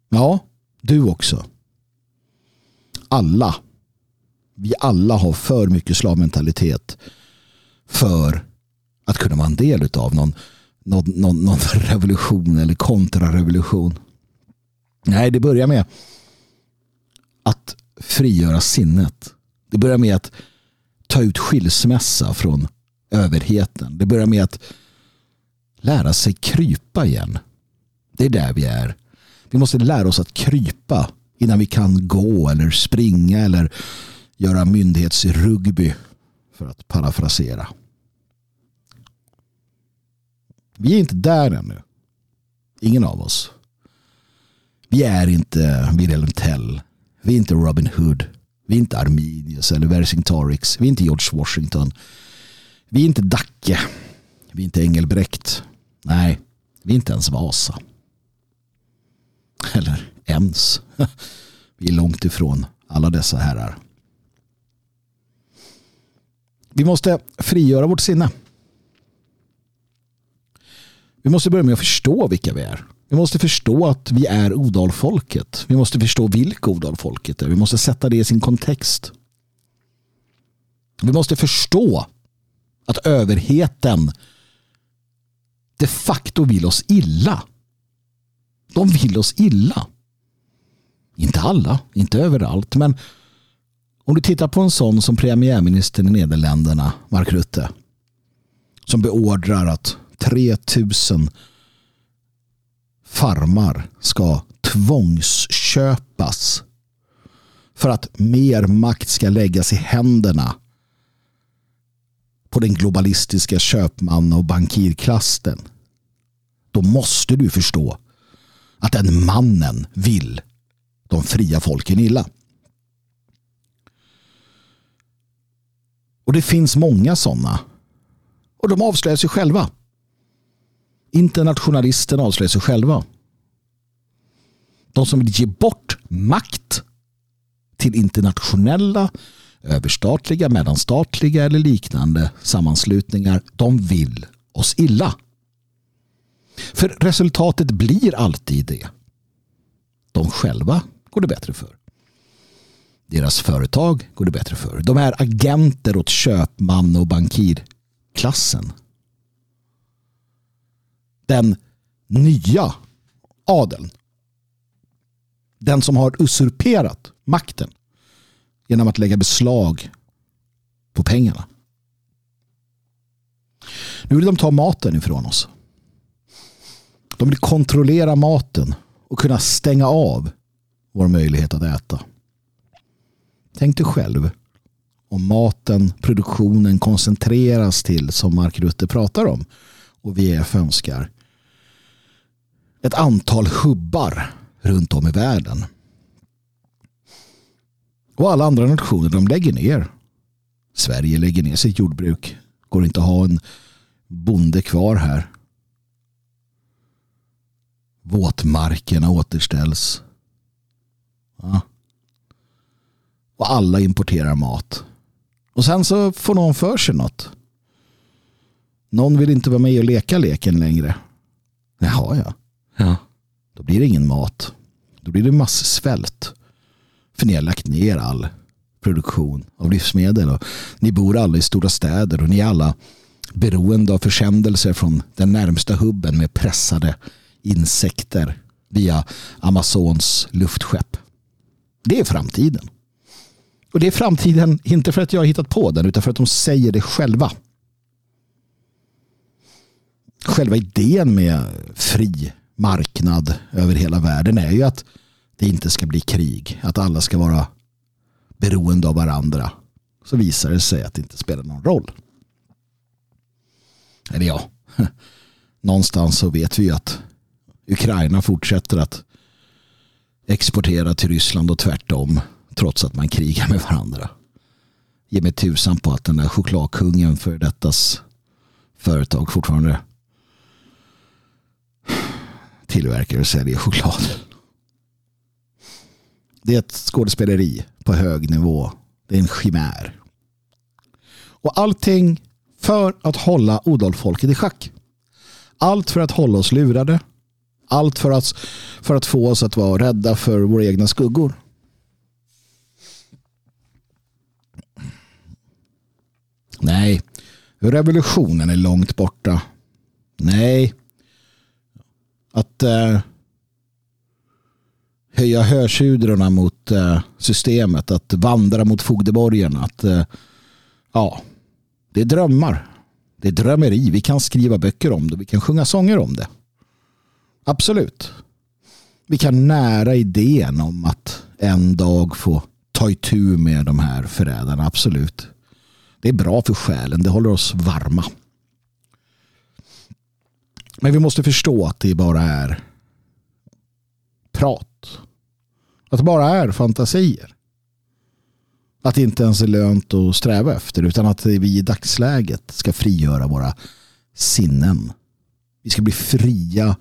Ja, du också. Alla Vi alla har för mycket slavmentalitet för att kunna vara en del av någon, någon, någon, någon revolution eller kontrarevolution. Nej, det börjar med att frigöra sinnet. Det börjar med att ta ut skilsmässa från överheten. Det börjar med att lära sig krypa igen. Det är där vi är. Vi måste lära oss att krypa innan vi kan gå eller springa eller göra myndighetsrugby för att parafrasera. Vi är inte där ännu. Ingen av oss. Vi är inte Wilhelm Tell. Vi är inte Robin Hood. Vi är inte Arminius eller Vercingtorix. Vi är inte George Washington. Vi är inte Dacke. Vi är inte Engelbrekt. Nej, vi är inte ens Vasa. Eller ens. [laughs] Vi är långt ifrån alla dessa herrar. Vi måste frigöra vårt sinne. Vi måste börja med att förstå vilka vi är. Vi måste förstå att vi är Odalfolket. Vi måste förstå vilka Odalfolket är. Vi måste sätta det i sin kontext. Vi måste förstå att överheten de facto vill oss illa. De vill oss illa. Inte alla, inte överallt, men om du tittar på en sån som premiärministern i Nederländerna, Mark Rutte, som beordrar att 3000 farmar ska tvångsköpas för att mer makt ska läggas i händerna på den globalistiska köpman och bankirklassen. Då måste du förstå att den mannen vill de fria folken illa. Och det finns många sådana. Och de avslöjar sig själva. Internationalisterna avslöjar sig själva. De som vill ge bort makt till internationella, överstatliga, mellanstatliga eller liknande sammanslutningar, de vill oss illa. För resultatet blir alltid det. De själva går det bättre för. Deras företag går det bättre för. De är agenter åt köpman och bankirklassen. Den nya adeln. Den som har usurperat makten genom att lägga beslag på pengarna. Nu vill de ta maten ifrån oss. De vill kontrollera maten och kunna stänga av vår möjlighet att äta. Tänk dig själv om maten, produktionen koncentreras till, som Mark Rutte pratar om och vi önskar, ett antal hubbar runt om i världen. Och alla andra nationer de lägger ner. Sverige lägger ner sitt jordbruk. Går inte att ha en bonde kvar här. Våtmarkerna återställs. Ja. Och alla importerar mat. Och sen så får någon för sig något. Någon vill inte vara med och leka leken längre. Jaha, ja ja. Då blir det ingen mat. Då blir det massvält. För ni har lagt ner all produktion av livsmedel. Och ni bor alla i stora städer och ni är alla beroende av försändelser från den närmsta hubben med pressade insekter via Amazons luftskepp. Det är framtiden. Och det är framtiden inte för att jag har hittat på den utan för att de säger det själva. Själva idén med fri marknad över hela världen är ju att det inte ska bli krig. Att alla ska vara beroende av varandra. Så visar det sig att det inte spelar någon roll. Eller ja, [laughs] någonstans så vet vi ju att Ukraina fortsätter att exportera till Ryssland och tvärtom trots att man krigar med varandra. Ge mig tusan på att den där chokladkungen för dettas företag fortfarande tillverkar och säljer choklad. Det är ett skådespeleri på hög nivå. Det är en chimär. Och allting för att hålla odalfolket i schack. Allt för att hålla oss lurade. Allt för att, för att få oss att vara rädda för våra egna skuggor. Nej, revolutionen är långt borta. Nej, att eh, höja hörsudrorna mot eh, systemet, att vandra mot fogdeborgen, att eh, ja, det är drömmar. Det är drömmeri. Vi kan skriva böcker om det. Vi kan sjunga sånger om det. Absolut. Vi kan nära idén om att en dag få ta itu med de här förrädarna. Absolut. Det är bra för själen. Det håller oss varma. Men vi måste förstå att det bara är prat. Att det bara är fantasier. Att det inte ens är lönt att sträva efter utan att vi i dagsläget ska frigöra våra sinnen. Vi ska bli fria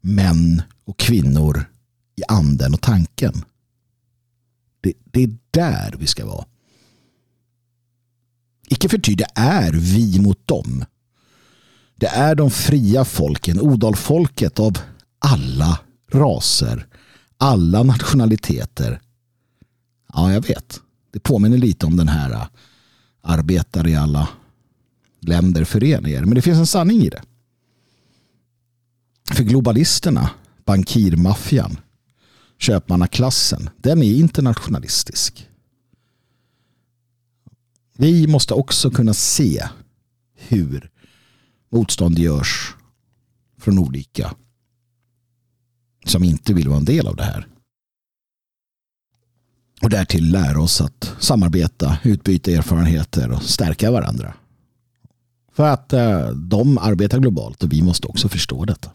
män och kvinnor i anden och tanken. Det, det är där vi ska vara. Icke förty, det är vi mot dem. Det är de fria folken, odalfolket av alla raser, alla nationaliteter. Ja, jag vet. Det påminner lite om den här äh, arbetare i alla länder föreningar. Men det finns en sanning i det. För globalisterna, bankirmaffian, köpmannaklassen, den är internationalistisk. Vi måste också kunna se hur motstånd görs från olika som inte vill vara en del av det här. Och därtill lära oss att samarbeta, utbyta erfarenheter och stärka varandra. För att eh, de arbetar globalt och vi måste också förstå detta.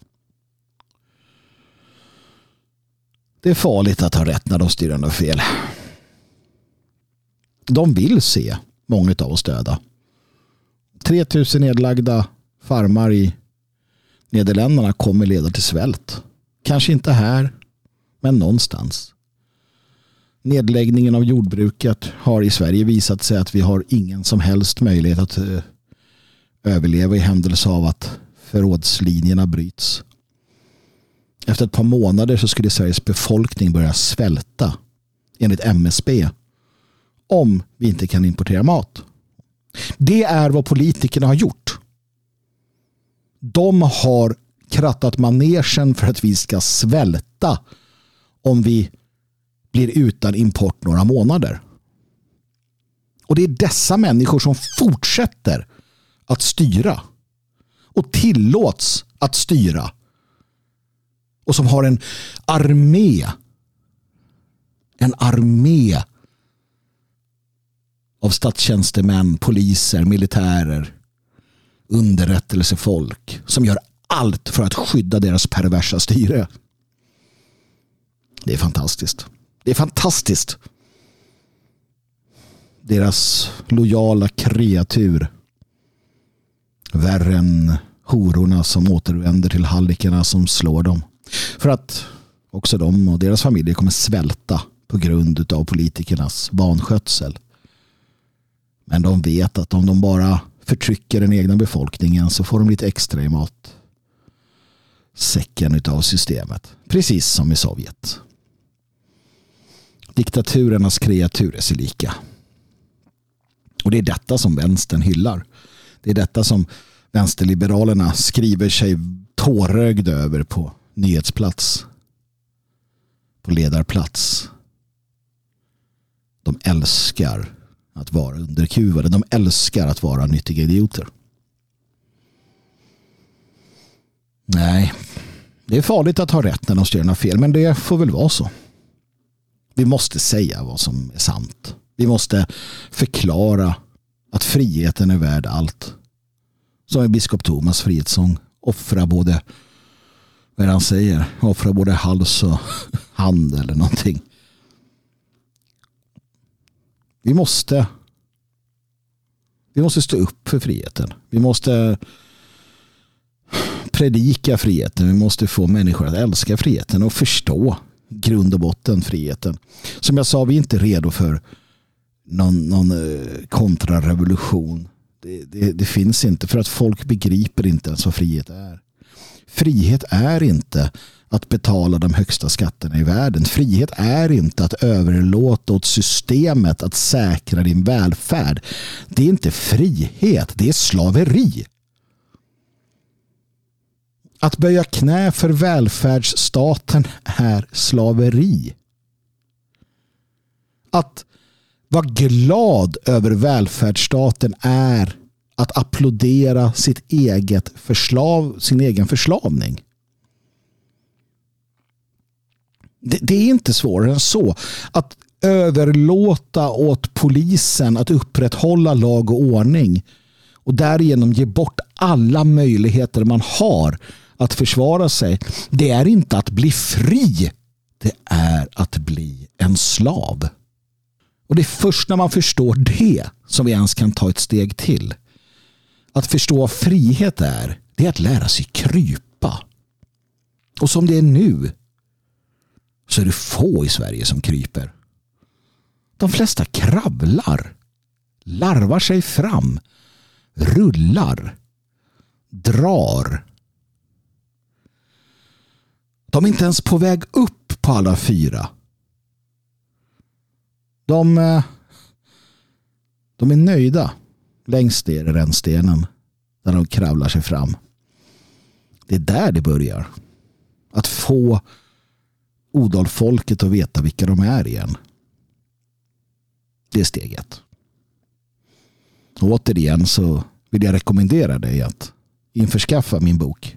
Det är farligt att ha rätt när de styrande har fel. De vill se många av oss döda. 3000 nedlagda farmar i Nederländerna kommer leda till svält. Kanske inte här, men någonstans. Nedläggningen av jordbruket har i Sverige visat sig att vi har ingen som helst möjlighet att eh, överleva i händelse av att förrådslinjerna bryts. Efter ett par månader så skulle Sveriges befolkning börja svälta enligt MSB om vi inte kan importera mat. Det är vad politikerna har gjort. De har krattat manegen för att vi ska svälta om vi blir utan import några månader. Och det är dessa människor som fortsätter att styra och tillåts att styra och som har en armé en armé av statstjänstemän, poliser, militärer, underrättelsefolk som gör allt för att skydda deras perversa styre. Det är fantastiskt. Det är fantastiskt. Deras lojala kreatur. Värre än hororna som återvänder till hallikarna som slår dem. För att också de och deras familjer kommer svälta på grund av politikernas vanskötsel. Men de vet att om de bara förtrycker den egna befolkningen så får de lite extra i mat. Säcken av systemet. Precis som i Sovjet. Diktaturernas kreatur är sig lika. Och det är detta som vänstern hyllar. Det är detta som vänsterliberalerna skriver sig tårögda över på nyhetsplats. På ledarplats. De älskar att vara underkuvade. De älskar att vara nyttiga idioter. Nej, det är farligt att ha rätt när de styr fel, men det får väl vara så. Vi måste säga vad som är sant. Vi måste förklara att friheten är värd allt. Som i biskop Thomas frihetssång. Offra både, vad han säger, offra både hals och [laughs] hand eller någonting. Vi måste vi måste stå upp för friheten. Vi måste predika friheten. Vi måste få människor att älska friheten och förstå grund och botten friheten. Som jag sa, vi är inte redo för någon, någon eh, kontrarevolution. Det, det, det, finns inte för att folk begriper inte ens vad frihet är. Frihet är inte att betala de högsta skatterna i världen. Frihet är inte att överlåta åt systemet att säkra din välfärd. Det är inte frihet, det är slaveri. Att böja knä för välfärdsstaten är slaveri. Att vara glad över välfärdsstaten är att applådera sitt eget förslav, sin egen förslavning. Det, det är inte svårare än så. Att överlåta åt polisen att upprätthålla lag och ordning och därigenom ge bort alla möjligheter man har att försvara sig. Det är inte att bli fri. Det är att bli en slav. Och det är först när man förstår det som vi ens kan ta ett steg till. Att förstå vad frihet är, det är att lära sig krypa. Och som det är nu så är det få i Sverige som kryper. De flesta kravlar, larvar sig fram, rullar, drar. De är inte ens på väg upp på alla fyra. De, eh, de är nöjda längst ner i rännstenen när de kravlar sig fram. Det är där det börjar. Att få Odalfolket att veta vilka de är igen. Det är steget. Och återigen så vill jag rekommendera dig att införskaffa min bok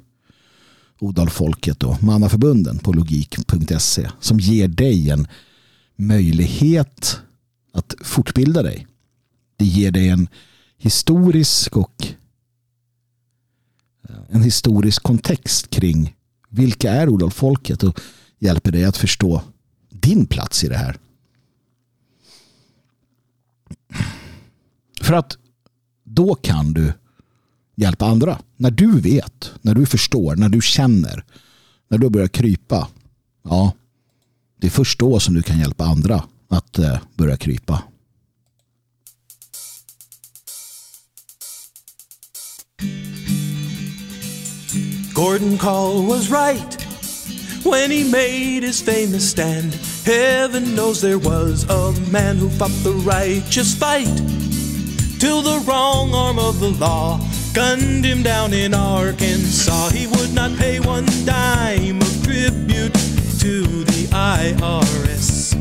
Odalfolket och Mannaförbunden på logik.se som ger dig en möjlighet att fortbilda dig. Det ger dig en historisk och eh, en historisk kontext kring vilka är odalfolket och hjälper dig att förstå din plats i det här. För att då kan du hjälpa andra. När du vet, när du förstår, när du känner, när du börjar krypa. Ja, det är först då som du kan hjälpa andra att eh, börja krypa. Gordon Call was right when he made his famous stand. Heaven knows there was a man who fought the righteous fight till the wrong arm of the law gunned him down in Arkansas. He would not pay one dime of tribute to the IRS.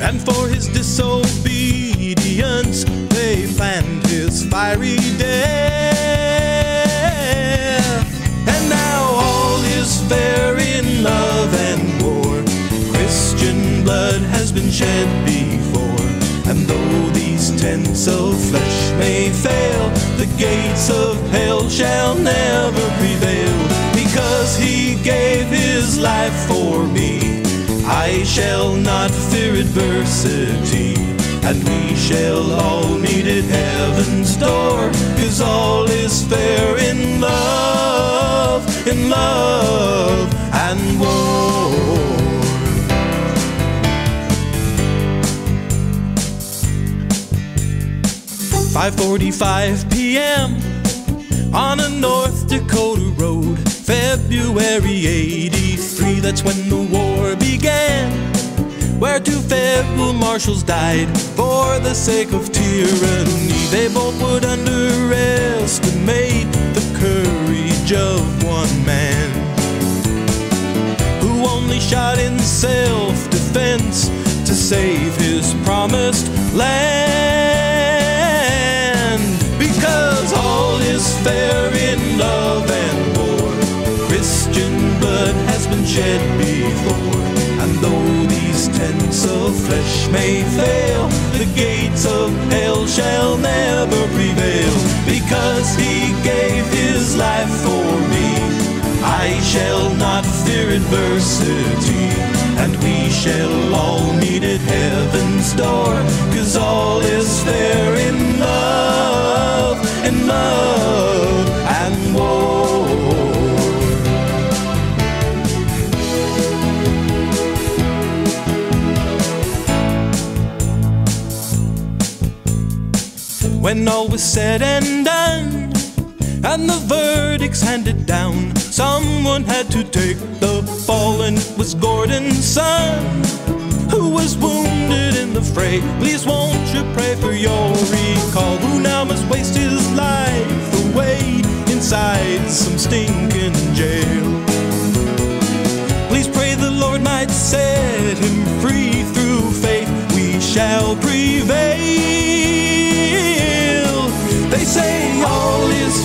And for his disobedience, they planned his fiery death. And now in love and war. Christian blood has been shed before. And though these tents of flesh may fail, the gates of hell shall never prevail. Because he gave his life for me. I shall not fear adversity, and we shall all meet at heaven's door, cause all is fair in love, in love and war. 5:45 p.m. on a North Dakota road, February 83. That's when the war began. Where two federal marshals died for the sake of tyranny. They both would underestimate the courage of one man who only shot in self-defense to save his promised land. Because all is fair in love and war. Christian blood has been shed before. And though these tents of flesh may fail, the gates of hell shall never prevail. Because he gave life for me, I shall not fear adversity. And we shall all meet at heaven's door, cause all is fair in love, in love and war. When all was said and done, and the verdict's handed down. Someone had to take the fall, and it was Gordon's son who was wounded in the fray. Please won't you pray for your recall? Who now must waste his life away inside some stinking jail? Please pray the Lord might set him free through faith. We shall prevail.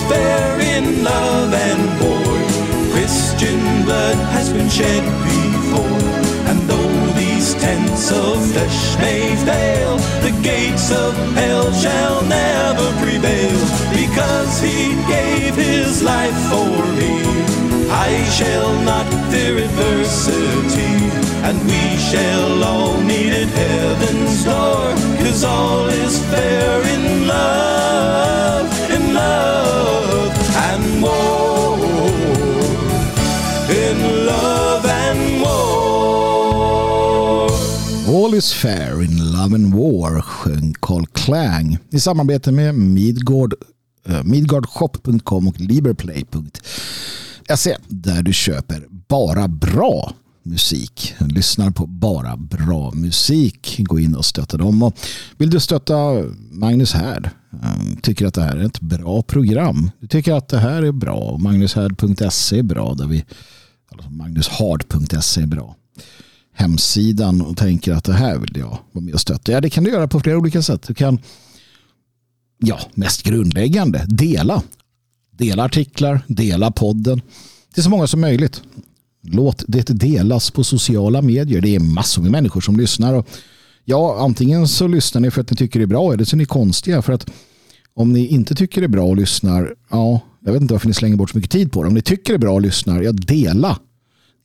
Fair in love and war. Christian blood has been shed before. And though these tents of flesh may fail, the gates of hell shall never prevail. Because he gave his life for me, I shall not fear adversity. And we shall all meet at heaven's door. Cause all is fair in love, love and war. In love and war. All is fair in love and war sjöng Carl Klang i samarbete med Midgård, eh, midgardshop.com och liberplay.se där du köper bara bra musik. Lyssnar på bara bra musik. Gå in och stötta dem. Och vill du stötta Magnus Härd? Ehm, tycker att det här är ett bra program. Du tycker att det här är bra. Magnushard.se är bra. Där vi, alltså Magnushard.se är bra hemsidan och tänker att det här vill jag vara med och stötta. Ja, det kan du göra på flera olika sätt. Du kan, ja, mest grundläggande, dela. Dela artiklar, dela podden. Till så många som möjligt. Låt det delas på sociala medier. Det är massor med människor som lyssnar. Och ja, antingen så lyssnar ni för att ni tycker det är bra eller så är ni konstiga. För att om ni inte tycker det är bra och lyssnar, ja, jag vet inte varför ni slänger bort så mycket tid på det. Om ni tycker det är bra och lyssnar, ja, dela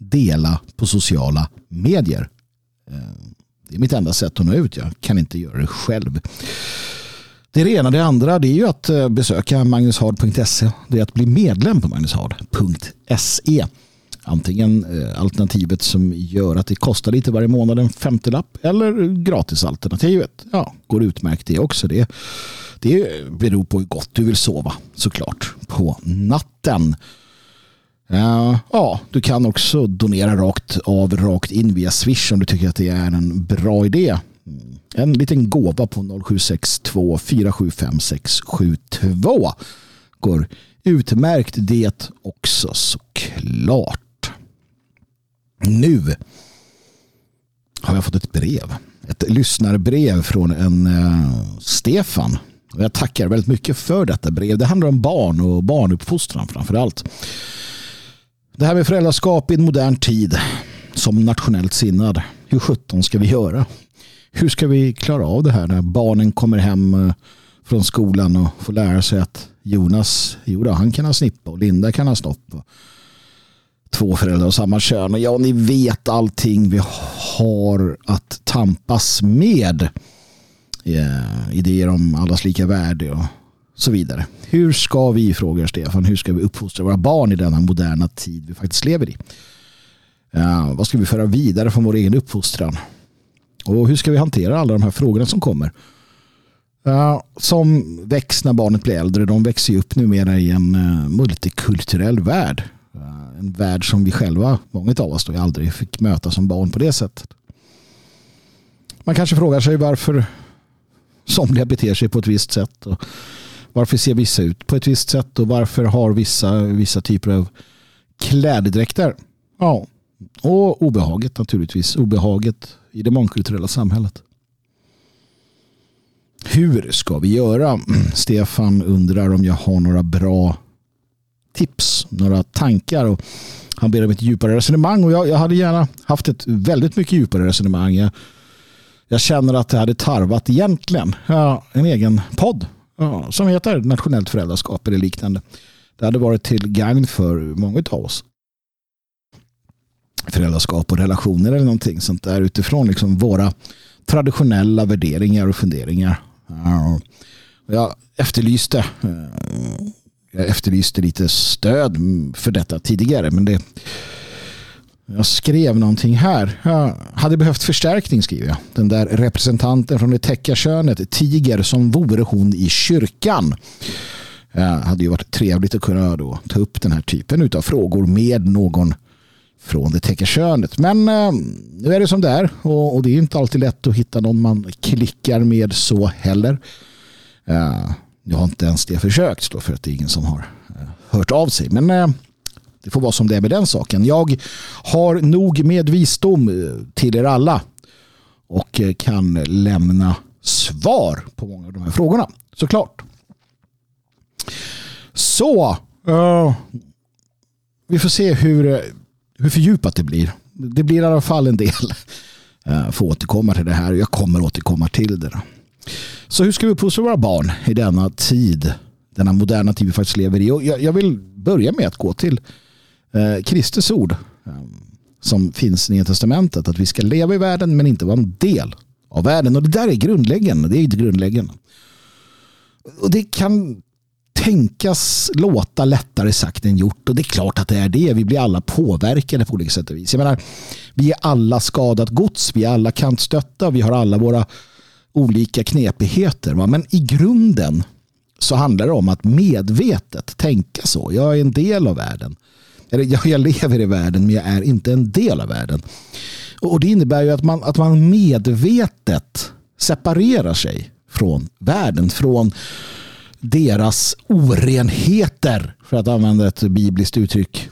dela på sociala medier. Eh, det är mitt enda sätt att nå ut. Jag kan inte göra det själv. Det är det ena. Det andra det är ju att eh, besöka magnushard.se. Det är att bli medlem på magnushard.se. Antingen eh, alternativet som gör att det kostar lite varje månad en 50-lapp eller gratisalternativet. Ja, går utmärkt det också. Det, det beror på hur gott du vill sova såklart på natten. Uh, ja, du kan också donera rakt av, rakt in via Swish om du tycker att det är en bra idé. Mm. En liten gåva på 0762 475 672 går utmärkt det också såklart. Nu har jag fått ett brev. Ett lyssnarbrev från en eh, Stefan. Och jag tackar väldigt mycket för detta brev. Det handlar om barn och barnuppfostran framför allt. Det här med föräldraskap i en modern tid som nationellt sinnad. Hur sjutton ska vi göra? Hur ska vi klara av det här när barnen kommer hem eh, från skolan och får lära sig att Jonas, jo då, han kan ha snippa och Linda kan ha snopp. Två föräldrar av samma kön. Och ja, ni vet allting vi har att tampas med. Yeah, idéer om allas lika värde och så vidare. Hur ska vi, frågar Stefan, hur ska vi uppfostra våra barn i denna moderna tid vi faktiskt lever i? Ja, vad ska vi föra vidare från vår egen uppfostran? Och hur ska vi hantera alla de här frågorna som kommer? Ja, som väcks när barnet blir äldre. De växer ju upp numera i en uh, multikulturell värld. En värld som vi själva, många av oss, då aldrig fick möta som barn på det sättet. Man kanske frågar sig varför somliga beter sig på ett visst sätt. Och varför ser vissa ut på ett visst sätt och varför har vissa vissa typer av klädedräkter? Ja, och obehaget naturligtvis. Obehaget i det mångkulturella samhället. Hur ska vi göra? [clears throat] Stefan undrar om jag har några bra tips, några tankar och han ber om ett djupare resonemang och jag, jag hade gärna haft ett väldigt mycket djupare resonemang. Jag, jag känner att det hade tarvat egentligen ja, en egen podd ja, som heter nationellt föräldraskap eller liknande. Det hade varit till gagn för många av oss. Föräldraskap och relationer eller någonting sånt där utifrån liksom våra traditionella värderingar och funderingar. Ja, jag efterlyste eh, jag efterlyste lite stöd för detta tidigare men det jag skrev någonting här. Jag hade behövt förstärkning skriver jag. Den där representanten från det täcka könet, tiger som vore hon i kyrkan. Det hade ju varit trevligt att kunna då ta upp den här typen av frågor med någon från det täcka könet. Men eh, nu är det som det är och, och, det är inte alltid lätt att hitta någon man klickar med så heller. Jag har inte ens det försökt då för att det är ingen som har eh, hört av sig. Men eh, det får vara som det är med den saken. Jag har nog med visdom eh, till er alla och kan lämna svar på många av de här frågorna. Såklart. Så. Uh, vi får se hur, hur fördjupat det blir. Det blir i alla fall en del. Uh, får återkomma till det här. Jag kommer återkomma till det. Så hur ska vi uppfostra våra barn i denna tid? Denna moderna tid vi faktiskt lever i. Och jag, jag vill börja med att gå till eh, Kristus ord. eh, som finns i Nya Testamentet. Att vi ska leva i världen men inte vara en del av världen. Och det där är grundläggande. Det är inte grundläggande. Och det kan tänkas låta lättare sagt än gjort. Och det är klart att det är det. Vi blir alla påverkade på olika sätt och vis. Jag menar, vi är alla skadat gods. Vi är alla kantstötta. Vi har alla våra olika knepigheter. Men i grunden så handlar det om att medvetet tänka så. Jag är en del av världen. Eller jag lever i världen men jag är inte en del av världen. Och det innebär ju att man, att man medvetet separerar sig från världen. Från deras orenheter, för att använda ett bibliskt uttryck.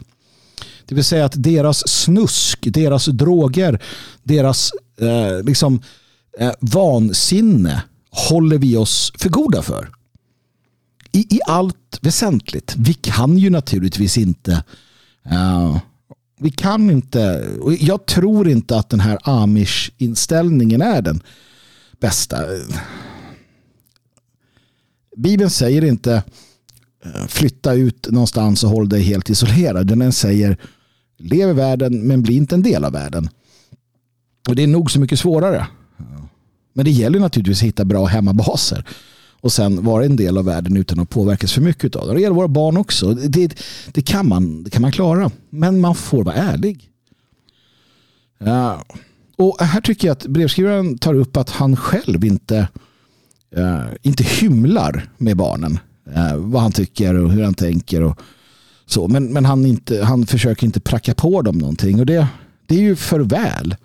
Det vill säga att deras snusk, deras droger, deras eh, liksom, eh, vansinne håller vi oss för goda för. I, I allt väsentligt. Vi kan ju naturligtvis inte eh, vi kan inte, och jag tror inte att den här amish-inställningen är den bästa. Bibeln säger inte eh, flytta ut någonstans och håll dig helt isolerad. Den säger lev i världen men bli inte en del av världen. Och det är nog så mycket svårare. Men det gäller naturligtvis att hitta bra hemmabaser och sen vara en del av världen utan att påverkas för mycket av det. Det gäller våra barn också. Det, det, kan, man, det kan man klara. Men man får vara ärlig. Ja. Och här tycker jag att brevskrivaren tar upp att han själv inte uh, inte hymlar med barnen. Uh, vad han tycker och hur han tänker. Och så. Men, men han, inte, han försöker inte pracka på dem någonting. Och det, det är ju för väl.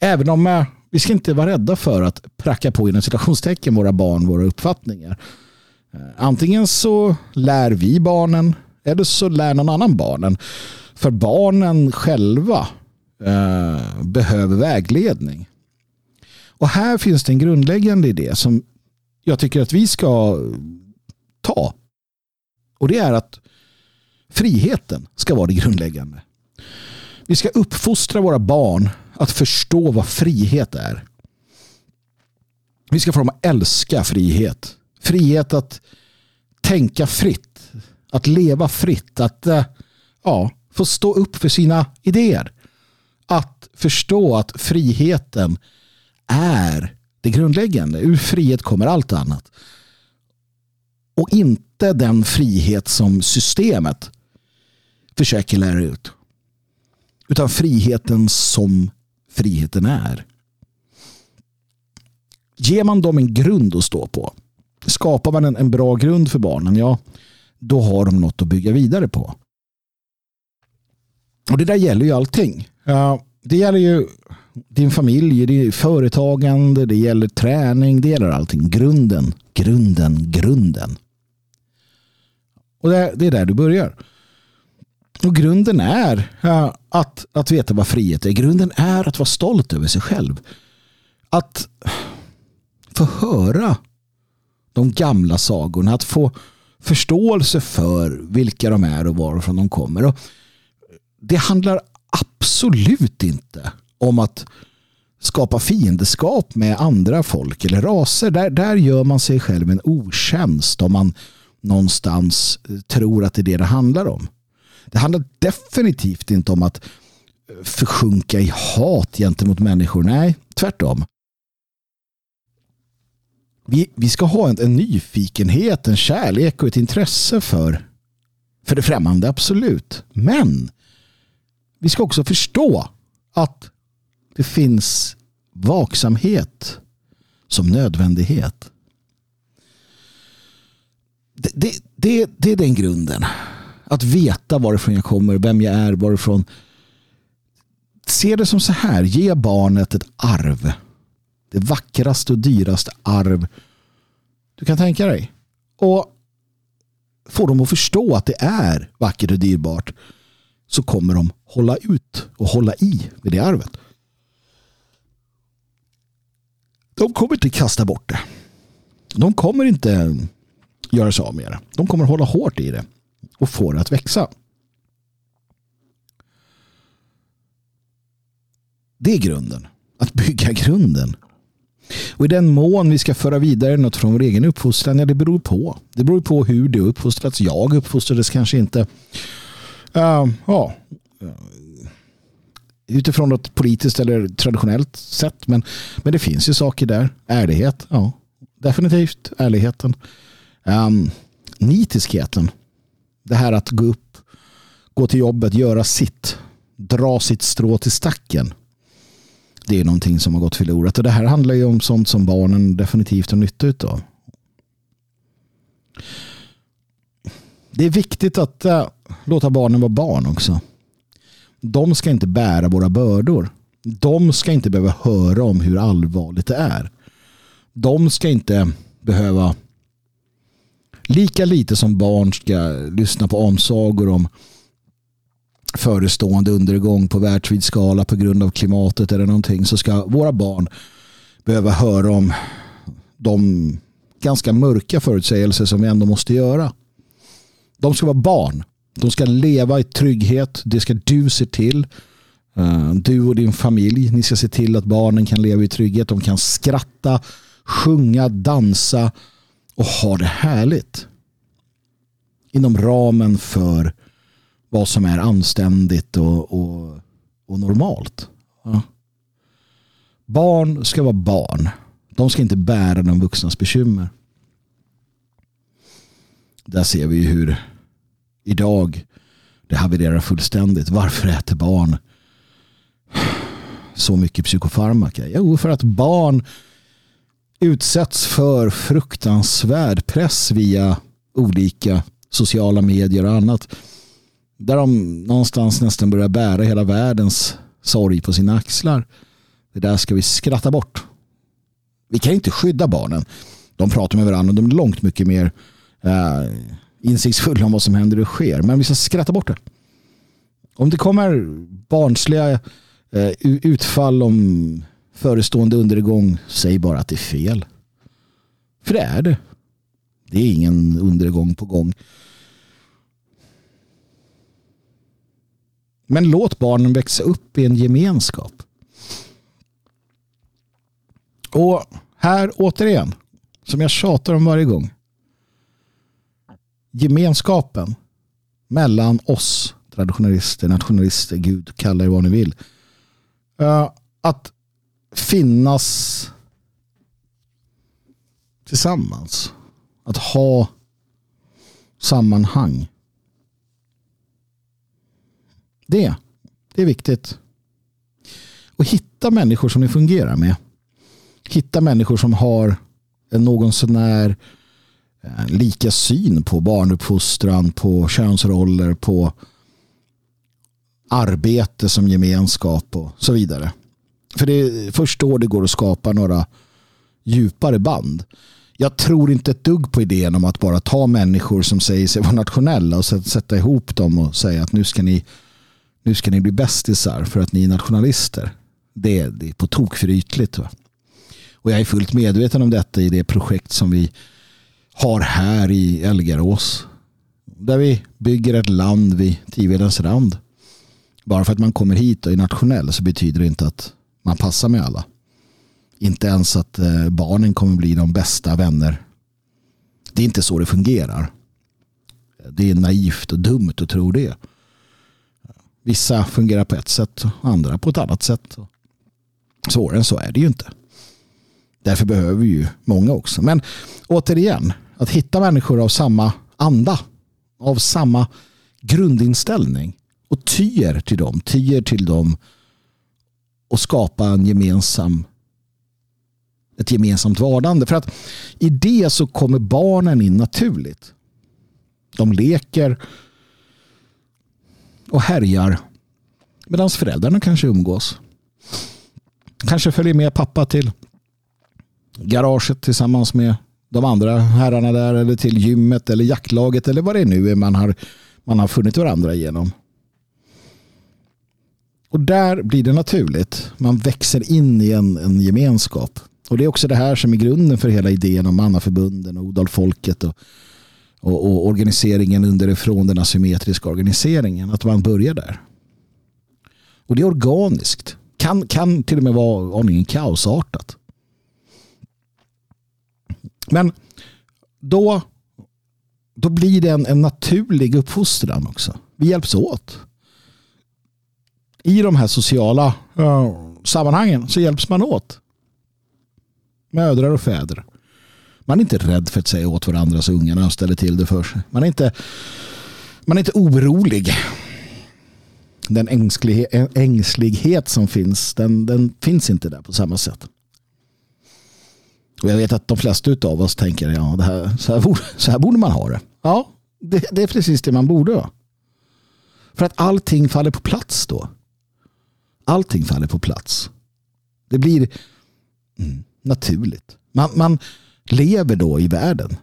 Även om uh, vi ska inte vara rädda för att pracka på inom citationstecken våra barn våra uppfattningar. Eh, antingen så lär vi barnen eller så lär någon annan barnen. För barnen själva eh, behöver vägledning. Och här finns det en grundläggande idé som jag tycker att vi ska ta. Och det är att friheten ska vara det grundläggande. Vi ska uppfostra våra barn att förstå vad frihet är. Vi ska få dem att älska frihet. Frihet att tänka fritt. Att leva fritt. Att eh, ja, få stå upp för sina idéer. Att förstå att friheten är det grundläggande. Ur frihet kommer allt annat. Och inte den frihet som systemet försöker lära ut. Utan friheten som friheten är. Ger man dem en grund att stå på, skapar man en, en bra grund för barnen, ja, då har de något att bygga vidare på. Och det där gäller ju allting. Det gäller ju din familj, det är företagande, det gäller träning, det gäller allting. Grunden, grunden, grunden. Och det, det är där du börjar. Och grunden är att, att veta vad frihet är. Grunden är att vara stolt över sig själv. Att få höra de gamla sagorna. Att få förståelse för vilka de är och varifrån de kommer. Och det handlar absolut inte om att skapa fiendeskap med andra folk eller raser. Där, där gör man sig själv en otjänst om man någonstans tror att det är det det handlar om. Det handlar definitivt inte om att eh, försjunka i hat gentemot människor. Nej, tvärtom. Vi, vi ska ha en, en nyfikenhet, en kärlek och ett intresse för, för det främmande, absolut. Men vi ska också förstå att det finns vaksamhet som nödvändighet. det, det, det, det är den grunden. Att veta varifrån jag kommer, vem jag är, varifrån. Se det som så här, ge barnet ett arv. Det vackraste och dyraste arv du kan tänka dig. Och får dem att förstå att det är vackert och dyrbart så kommer de hålla ut och hålla i med det arvet. De kommer inte kasta bort det. De kommer inte göra sig av med det. De kommer hålla hårt i det och får det att växa. Det är grunden. Att bygga grunden. Och i den mån vi ska föra vidare något från vår egen uppfostran, ja, det beror på. Det beror på hur det uppfostrats. Jag uppfostrades kanske inte uh, ja, utifrån något politiskt eller traditionellt sätt. Men, men det finns ju saker där. Ärlighet, ja. Definitivt ärligheten. Ehm, um, nitiskheten. Det här att gå upp, gå till jobbet, göra sitt. Dra sitt strå till stacken det är någonting som har gått förlorat. Och det här handlar ju om sånt som barnen definitivt har nytta av. Det är viktigt att äh, låta barnen vara barn också. De ska inte bära våra bördor. De ska inte behöva höra om hur allvarligt det är. De ska inte behöva lika lite som barn ska lyssna på omsagor om förestående undergång på världsvid skala på grund av klimatet eller någonting så ska våra barn behöva höra om de ganska mörka förutsägelser som vi ändå måste göra. De ska vara barn. De ska leva i trygghet. Det ska du se till. Eh, du och din familj. Ni ska se till att barnen kan leva i trygghet. De kan skratta, sjunga, dansa och ha det härligt. Inom ramen för vad som är anständigt och, och, och normalt. Ja. Barn ska vara barn. De ska inte bära de vuxnas bekymmer. Där ser vi hur idag det havererar fullständigt. Varför äter barn så mycket psykofarmaka? Jo, för att barn utsätts för fruktansvärd press via olika sociala medier och annat där de någonstans nästan börjar bära hela världens sorg på sina axlar. Det där ska vi skratta bort. Vi kan inte skydda barnen. De pratar med varandra och de är långt mycket mer eh, insiktsfulla om vad som händer och sker. Men vi ska skratta bort det. Om det kommer barnsliga eh, utfall om förestående undergång, säg bara att det är fel. För det är det. Det är ingen undergång på gång. Men låt barnen växa upp i en gemenskap. Och här återigen, som jag tjatar om varje gång. Gemenskapen mellan oss traditionalister, nationalister, Gud, kalla det vad ni vill. Eh, att finnas tillsammans. Att ha sammanhang. Det, det är viktigt. Och hitta människor som ni fungerar med. Hitta människor som har en någon sån eh, lika syn på barnuppfostran, på könsroller, på arbete som gemenskap och så vidare. För det är först då det går att skapa några djupare band. Jag tror inte ett dugg på idén om att bara ta människor som säger sig vara nationella och sätta ihop dem och säga att nu ska ni nu ska ni bli bästisar för att ni är nationalister. Det är, det är på tok för ytligt. Va? Och jag är fullt medveten om detta i det projekt som vi har här i Elgarås. Där vi bygger ett land vid Tivedens rand. Bara för att man kommer hit och är nationell så betyder det inte att man passar med alla. Inte ens att eh, barnen kommer bli de bästa vänner. Det är inte så det fungerar. Det är naivt och dumt att tro det. Vissa fungerar på ett sätt och andra på ett annat sätt. Svårare än så är det ju inte. Därför behöver vi ju många också. Men återigen, att hitta människor av samma anda, av samma grundinställning och tyr till dem, tyr till dem och skapa en gemensam ett gemensamt vardande. För att i det så kommer barnen in naturligt. De leker och härjar medan föräldrarna kanske umgås. Kanske följer med pappa till garaget tillsammans med de andra herrarna där eller till gymmet eller jaktlaget eller vad det nu är man har, man har funnit varandra genom. Och där blir det naturligt. Man växer in i en, en gemenskap. Och det är också det här som är grunden för hela idén om mannaförbunden och odalfolket och, och, och organiseringen underifrån den asymmetriska organiseringen. Att man börjar där. Och det är organiskt. Kan, kan till och med vara aningen kaosartat. Men då, då blir det en, en naturlig uppfostran också. Vi hjälps åt. I de här sociala uh, sammanhangen så hjälps man åt. Mödrar och fäder. Man är inte rädd för att säga åt varandras ungarna och ställa till det för sig. Man är inte, man är inte orolig. Den ängslighet, ängslighet som finns, den, den finns inte där på samma sätt. Och jag vet att de flesta av oss tänker ja, det här, så, här borde, så här borde man ha det. Ja, det, det är precis det man borde. För att allting faller på plats då. Allting faller på plats. Det blir mm, naturligt. Man, man lever då i världen.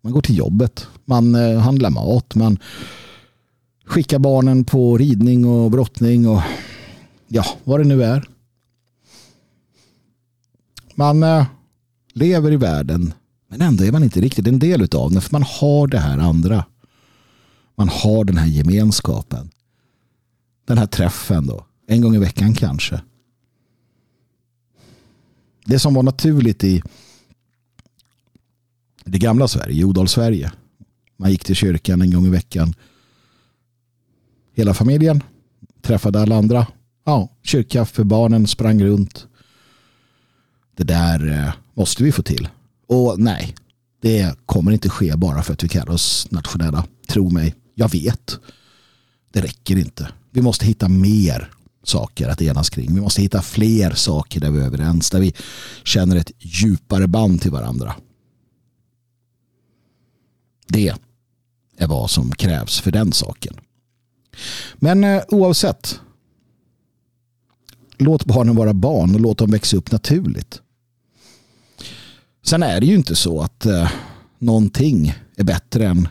Man går till jobbet. Man eh, handlar mat. Man skickar barnen på ridning och brottning och ja, vad det nu är. Man eh, lever i världen men ändå är man inte riktigt en del av den för man har det här andra. Man har den här gemenskapen. Den här träffen då. En gång i veckan kanske. Det som var naturligt i det gamla Sverige, Odal-Sverige. Man gick till kyrkan en gång i veckan. Hela familjen träffade alla andra. Ja, kyrkkaffe, barnen sprang runt. Det där eh, måste vi få till. Och nej, det kommer inte ske bara för att vi kallar oss nationella. Tro mig, jag vet. Det räcker inte. Vi måste hitta mer saker att enas kring. Vi måste hitta fler saker där vi är överens. Där vi känner ett djupare band till varandra. Det är vad som krävs för den saken. Men eh, oavsett. Låt barnen vara barn och låt dem växa upp naturligt. Sen är det ju inte så att eh, någonting är bättre än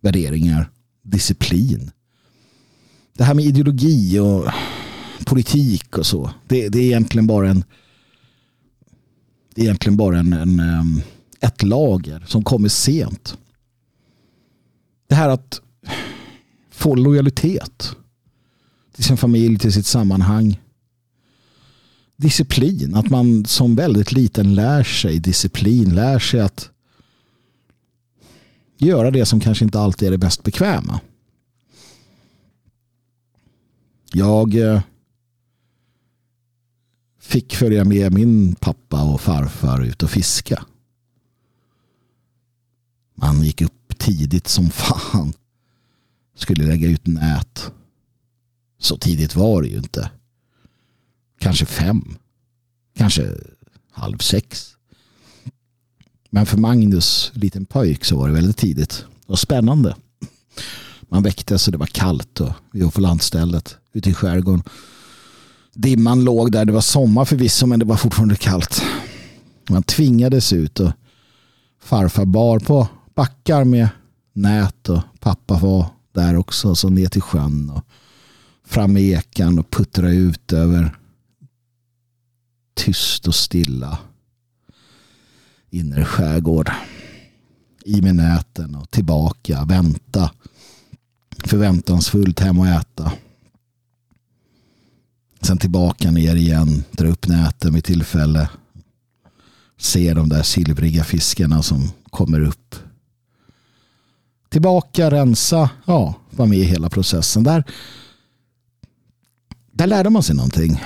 värderingar, disciplin. Det här med ideologi och politik och så. Det, det är egentligen bara en det är egentligen bara en, en, ett lager som kommer sent. Det här att få lojalitet till sin familj, till sitt sammanhang disciplin. Att man som väldigt liten lär sig disciplin. Lär sig att göra det som kanske inte alltid är det bäst bekväma. Jag eh, fick följa med min pappa och farfar ut och fiska. Man gick upp tidigt som fan. Skulle lägga ut nät. Så tidigt var det ju inte. Kanske fem. Kanske halv sex. Men för Magnus, liten pojk, så var det väldigt tidigt. Och spännande. Man väcktes och det var kallt och vi var på landstället ute i skärgården. Dimman låg där. Det var sommar förvisso men det var fortfarande kallt. Man tvingades ut och farfar bar på backar med nät och pappa var där också. Så ner till sjön och fram med ekan och puttra ut över tyst och stilla inre skärgård. I med näten och tillbaka, vänta. Förväntansfullt hem och äta. Sen tillbaka ner igen, dra upp näten vid tillfälle. Se de där silvriga fiskarna som kommer upp. Tillbaka, rensa, ja, vara med i hela processen. Där, där lärde man sig någonting.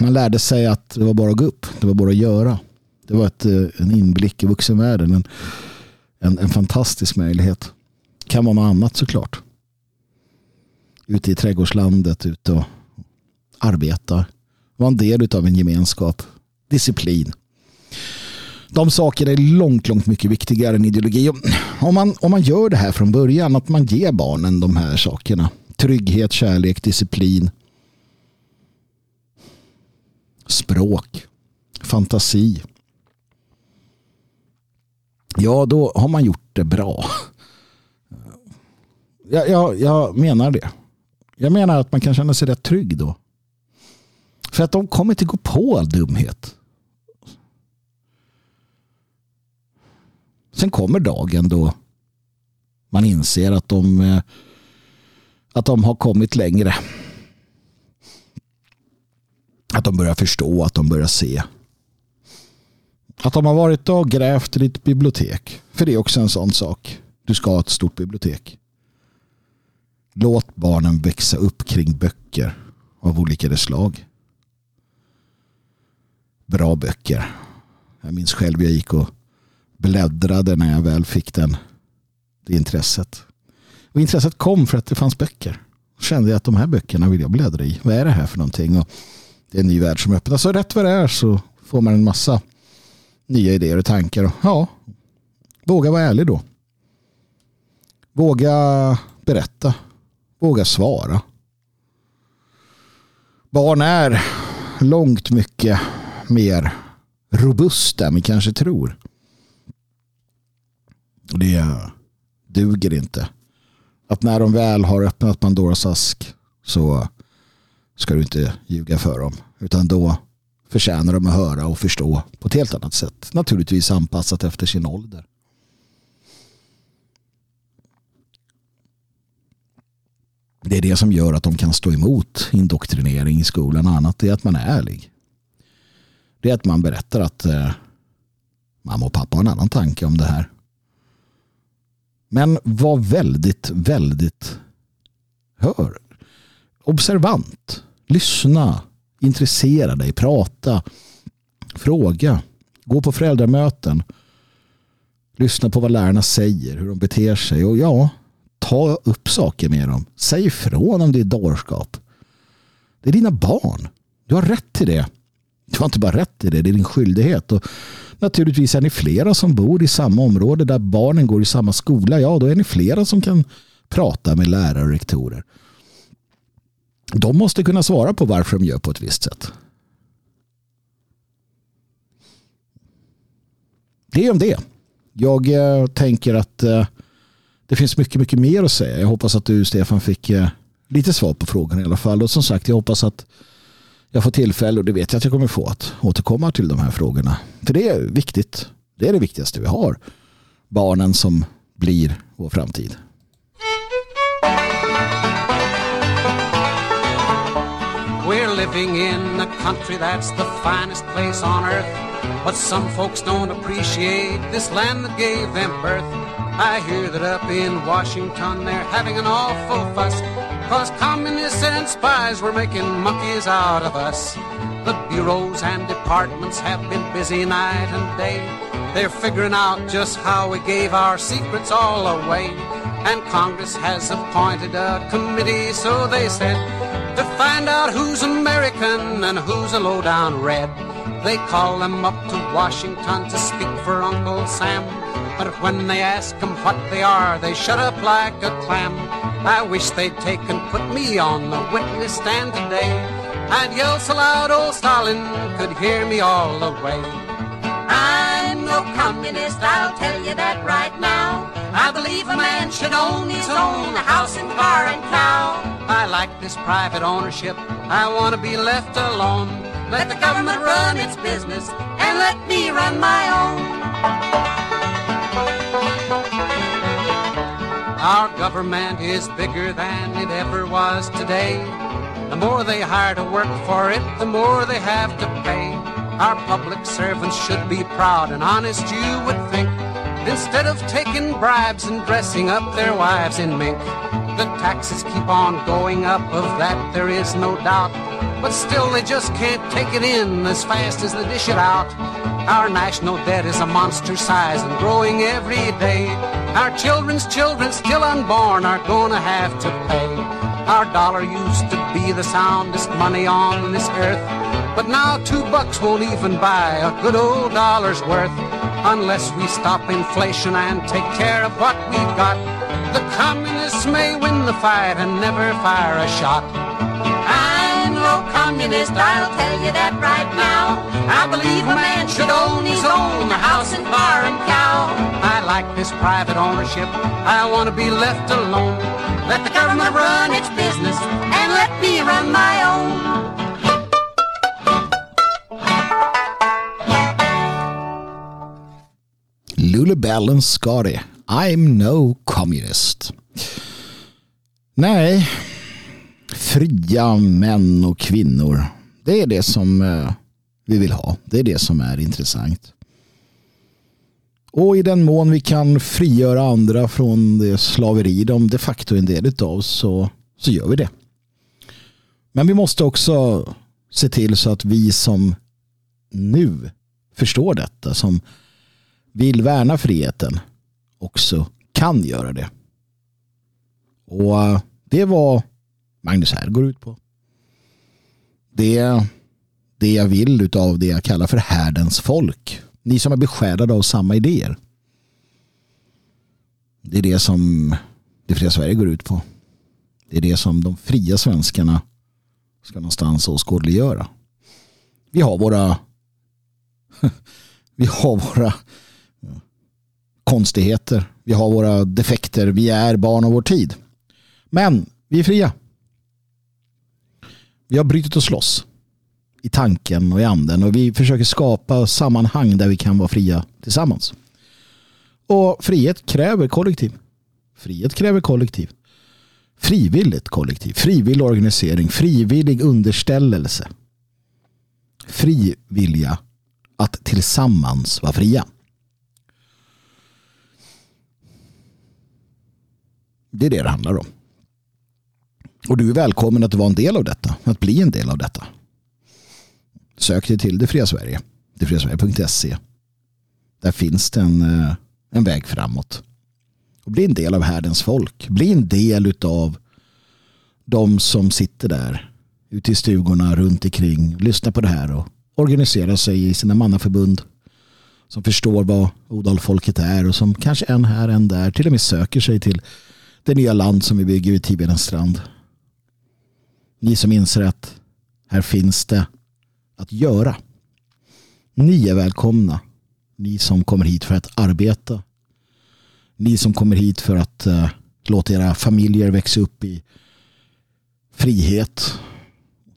Man lärde sig att det var bara att gå upp. Det var bara att göra. Det var ett, eh, en inblick i vuxenvärlden. En, en, en fantastisk möjlighet. Kan vara något annat såklart. Ute i trädgårdslandet, ute och arbeta. Vara en del av en gemenskap. Disciplin. De sakerna är långt, långt mycket viktigare än ideologi. Om man, om man gör det här från början, att man ger barnen de här sakerna. Trygghet, kärlek, disciplin. Språk, fantasi. Ja, då har man gjort det bra. Jag, jag, jag menar det. Jag menar att man kan känna sig rätt trygg då. För att de kommer inte gå på all dumhet. Sen kommer dagen då man inser att de, eh, att de har kommit längre. Att de börjar förstå, att de börjar se. Att de har varit och grävt i ditt bibliotek. För det är också en sån sak. Du ska ha ett stort bibliotek. Låt barnen växa upp kring böcker av olika slag. Bra böcker. Jag minns själv jag gick och bläddrade när jag väl fick den, det intresset. Och intresset kom för att det fanns böcker. Då kände jag att de här böckerna vill jag bläddra i. Vad är det här för någonting? Och det är en ny värld som öppnas. Så rätt vad det är så får man en massa nya idéer och tankar. Ja, våga vara ärlig då. Våga berätta. Våga svara. Barn är långt mycket mer robusta än vi kanske tror. Och det duger inte. Att när de väl har öppnat Pandoras ask så ska du inte ljuga för dem. Utan då förtjänar de att höra och förstå på ett helt annat sätt. Naturligtvis anpassat efter sin ålder. Det är det som gör att de kan stå emot indoktrinering i skolan och annat. Det är att man är ärlig. Det är att man berättar att eh, mamma och pappa har en annan tanke om det här. Men var väldigt, väldigt hör. Observant. Lyssna. Intressera dig. Prata. Fråga. Gå på föräldramöten. Lyssna på vad lärarna säger. Hur de beter sig. Och ja, ta upp saker med dem. Säg ifrån om det är dårskap. Det är dina barn. Du har rätt till det. Du har inte bara rätt i det, det är din skyldighet. Och naturligtvis är ni flera som bor i samma område där barnen går i samma skola. Ja, då är ni flera som kan prata med lärare och rektorer. De måste kunna svara på varför de gör på ett visst sätt. Det är om det. Jag eh, tänker att eh, det finns mycket, mycket mer att säga. Jag hoppas att du, Stefan, fick eh, lite svar på frågan i alla fall. Och som sagt, jag hoppas att jag får tillfälle, och det vet jag att jag kommer få, att återkomma till de här frågorna. För det är viktigt. Det är det viktigaste vi har. Barnen som blir vår framtid. We're living in a country that's the finest place on earth. But some folks don't appreciate this land that gave them birth. I hear that up in Washington they're having an awful fuss. Cause communists and spies were making monkeys out of us. The bureaus and departments have been busy night and day. They're figuring out just how we gave our secrets all away. And Congress has appointed a committee, so they said, to find out who's American and who's a low-down red. They call them up to Washington to speak for Uncle Sam. But when they ask them what they are, they shut up like a clam. I wish they'd take and put me on the witness stand today. I'd yell so loud old Stalin could hear me all the way. I'm no communist, I'll tell you that right now. I believe a man should own his own house and car and cow. I like this private ownership, I want to be left alone. Let the government run its business and let me run my own. Our government is bigger than it ever was today. The more they hire to work for it, the more they have to pay. Our public servants should be proud and honest, you would think. Instead of taking bribes and dressing up their wives in mink. The taxes keep on going up, of that there is no doubt. But still they just can't take it in as fast as they dish it out. Our national debt is a monster size and growing every day. Our children's children still unborn are gonna have to pay. Our dollar used to be the soundest money on this earth. But now two bucks won't even buy a good old dollar's worth. Unless we stop inflation and take care of what we've got. The communists may win the fight and never fire a shot. I'm no communist, I'll tell you that right now. I believe a man should own his own house and car and cow. I like this private ownership. I want to be left alone. Let the government run its business and let me run my own. Lullabell and Scotty. I'm no communist. Nej, fria män och kvinnor. Det är det som eh, vi vill ha. Det är det som är intressant. Och i den mån vi kan frigöra andra från det slaveri de de facto är en del av så, så gör vi det. Men vi måste också se till så att vi som nu förstår detta, som vill värna friheten, också kan göra det. Och eh, det var Magnus här går ut på. Det är det jag vill av det jag kallar för härdens folk. Ni som är besjälade av samma idéer. Det är det som det fria Sverige går ut på. Det är det som de fria svenskarna ska någonstans åskådliggöra. Vi har våra [laughs] vi har våra konstigheter. Vi har våra defekter. Vi är barn av vår tid. Men vi är fria. Vi har brutit oss loss i tanken och i anden och vi försöker skapa sammanhang där vi kan vara fria tillsammans. Och frihet kräver kollektiv. Frihet kräver kollektiv. Frivilligt kollektiv, frivillig organisering, frivillig underställelse. Fri vilja att tillsammans vara fria. Det är det det handlar om. Och du är välkommen att vara en del av detta, att bli en del av detta. Sök dig till Det fria Sverige, detfriasverige.se. Där finns det en, eh, en väg framåt. Och bli en del av härdens folk. Bli en del av de som sitter där ute i stugorna runt omkring, Lyssna på det här och organisera sig i sina mannaförbund som förstår vad Odalfolket är och som kanske en här, en där till och med söker sig till det nya land som vi bygger vid Tiberens strand. Ni som inser att här finns det att göra. Ni är välkomna. Ni som kommer hit för att arbeta. Ni som kommer hit för att uh, låta era familjer växa upp i frihet.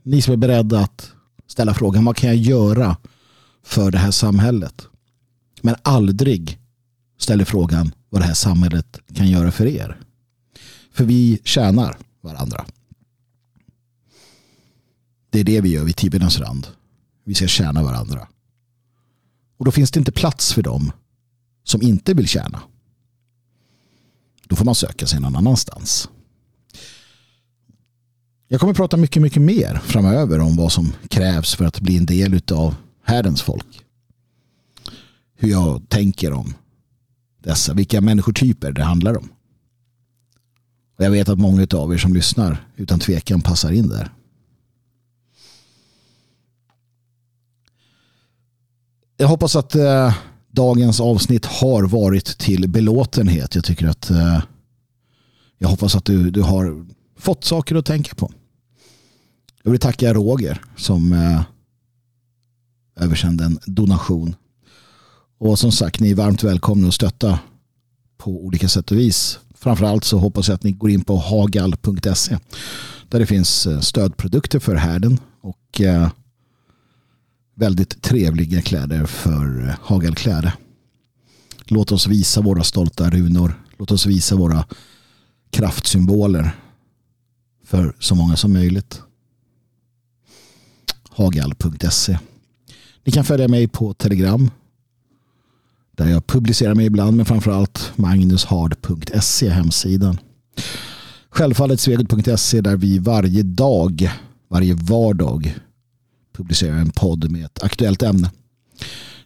Ni som är beredda att ställa frågan vad kan jag göra för det här samhället? Men aldrig ställer frågan vad det här samhället kan göra för er. För vi tjänar varandra. Det är det vi gör vid Tiberens rand. Vi ska tjäna varandra. Och då finns det inte plats för dem som inte vill tjäna. Då får man söka sig någon annanstans. Jag kommer att prata mycket, mycket mer framöver om vad som krävs för att bli en del av härdens folk. Hur jag tänker om dessa, vilka människotyper det handlar om. Och jag vet att många av er som lyssnar utan tvekan passar in där. Jag hoppas att eh, dagens avsnitt har varit till belåtenhet. Jag tycker att eh, jag hoppas att du, du har fått saker att tänka på. Jag vill tacka Roger som eh, översände en donation. Och som sagt, ni är varmt välkomna att stötta på olika sätt och vis. Framförallt så hoppas jag att ni går in på hagal.se där det finns eh, stödprodukter för härden och eh, väldigt trevliga kläder för eh, hagelkläder. Låt oss visa våra stolta runor. Låt oss visa våra kraftsymboler för så många som möjligt. Hagal.se Ni kan följa mig på Telegram där jag publicerar mig ibland men framförallt magnushard.se hemsidan. Självfallet svegot.se där vi varje dag, varje vardag publicerar en podd med ett aktuellt ämne.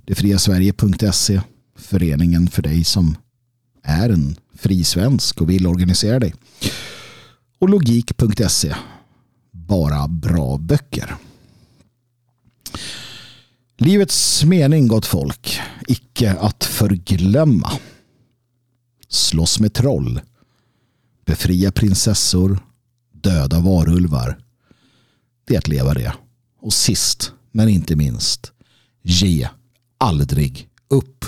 Detfriasverige.se föreningen för dig som är en fri svensk och vill organisera dig. Och logik.se bara bra böcker. Livets mening, gott folk, icke att förglömma. Slåss med troll. Befria prinsessor. Döda varulvar. Det är att leva det. Och sist, men inte minst, ge aldrig upp.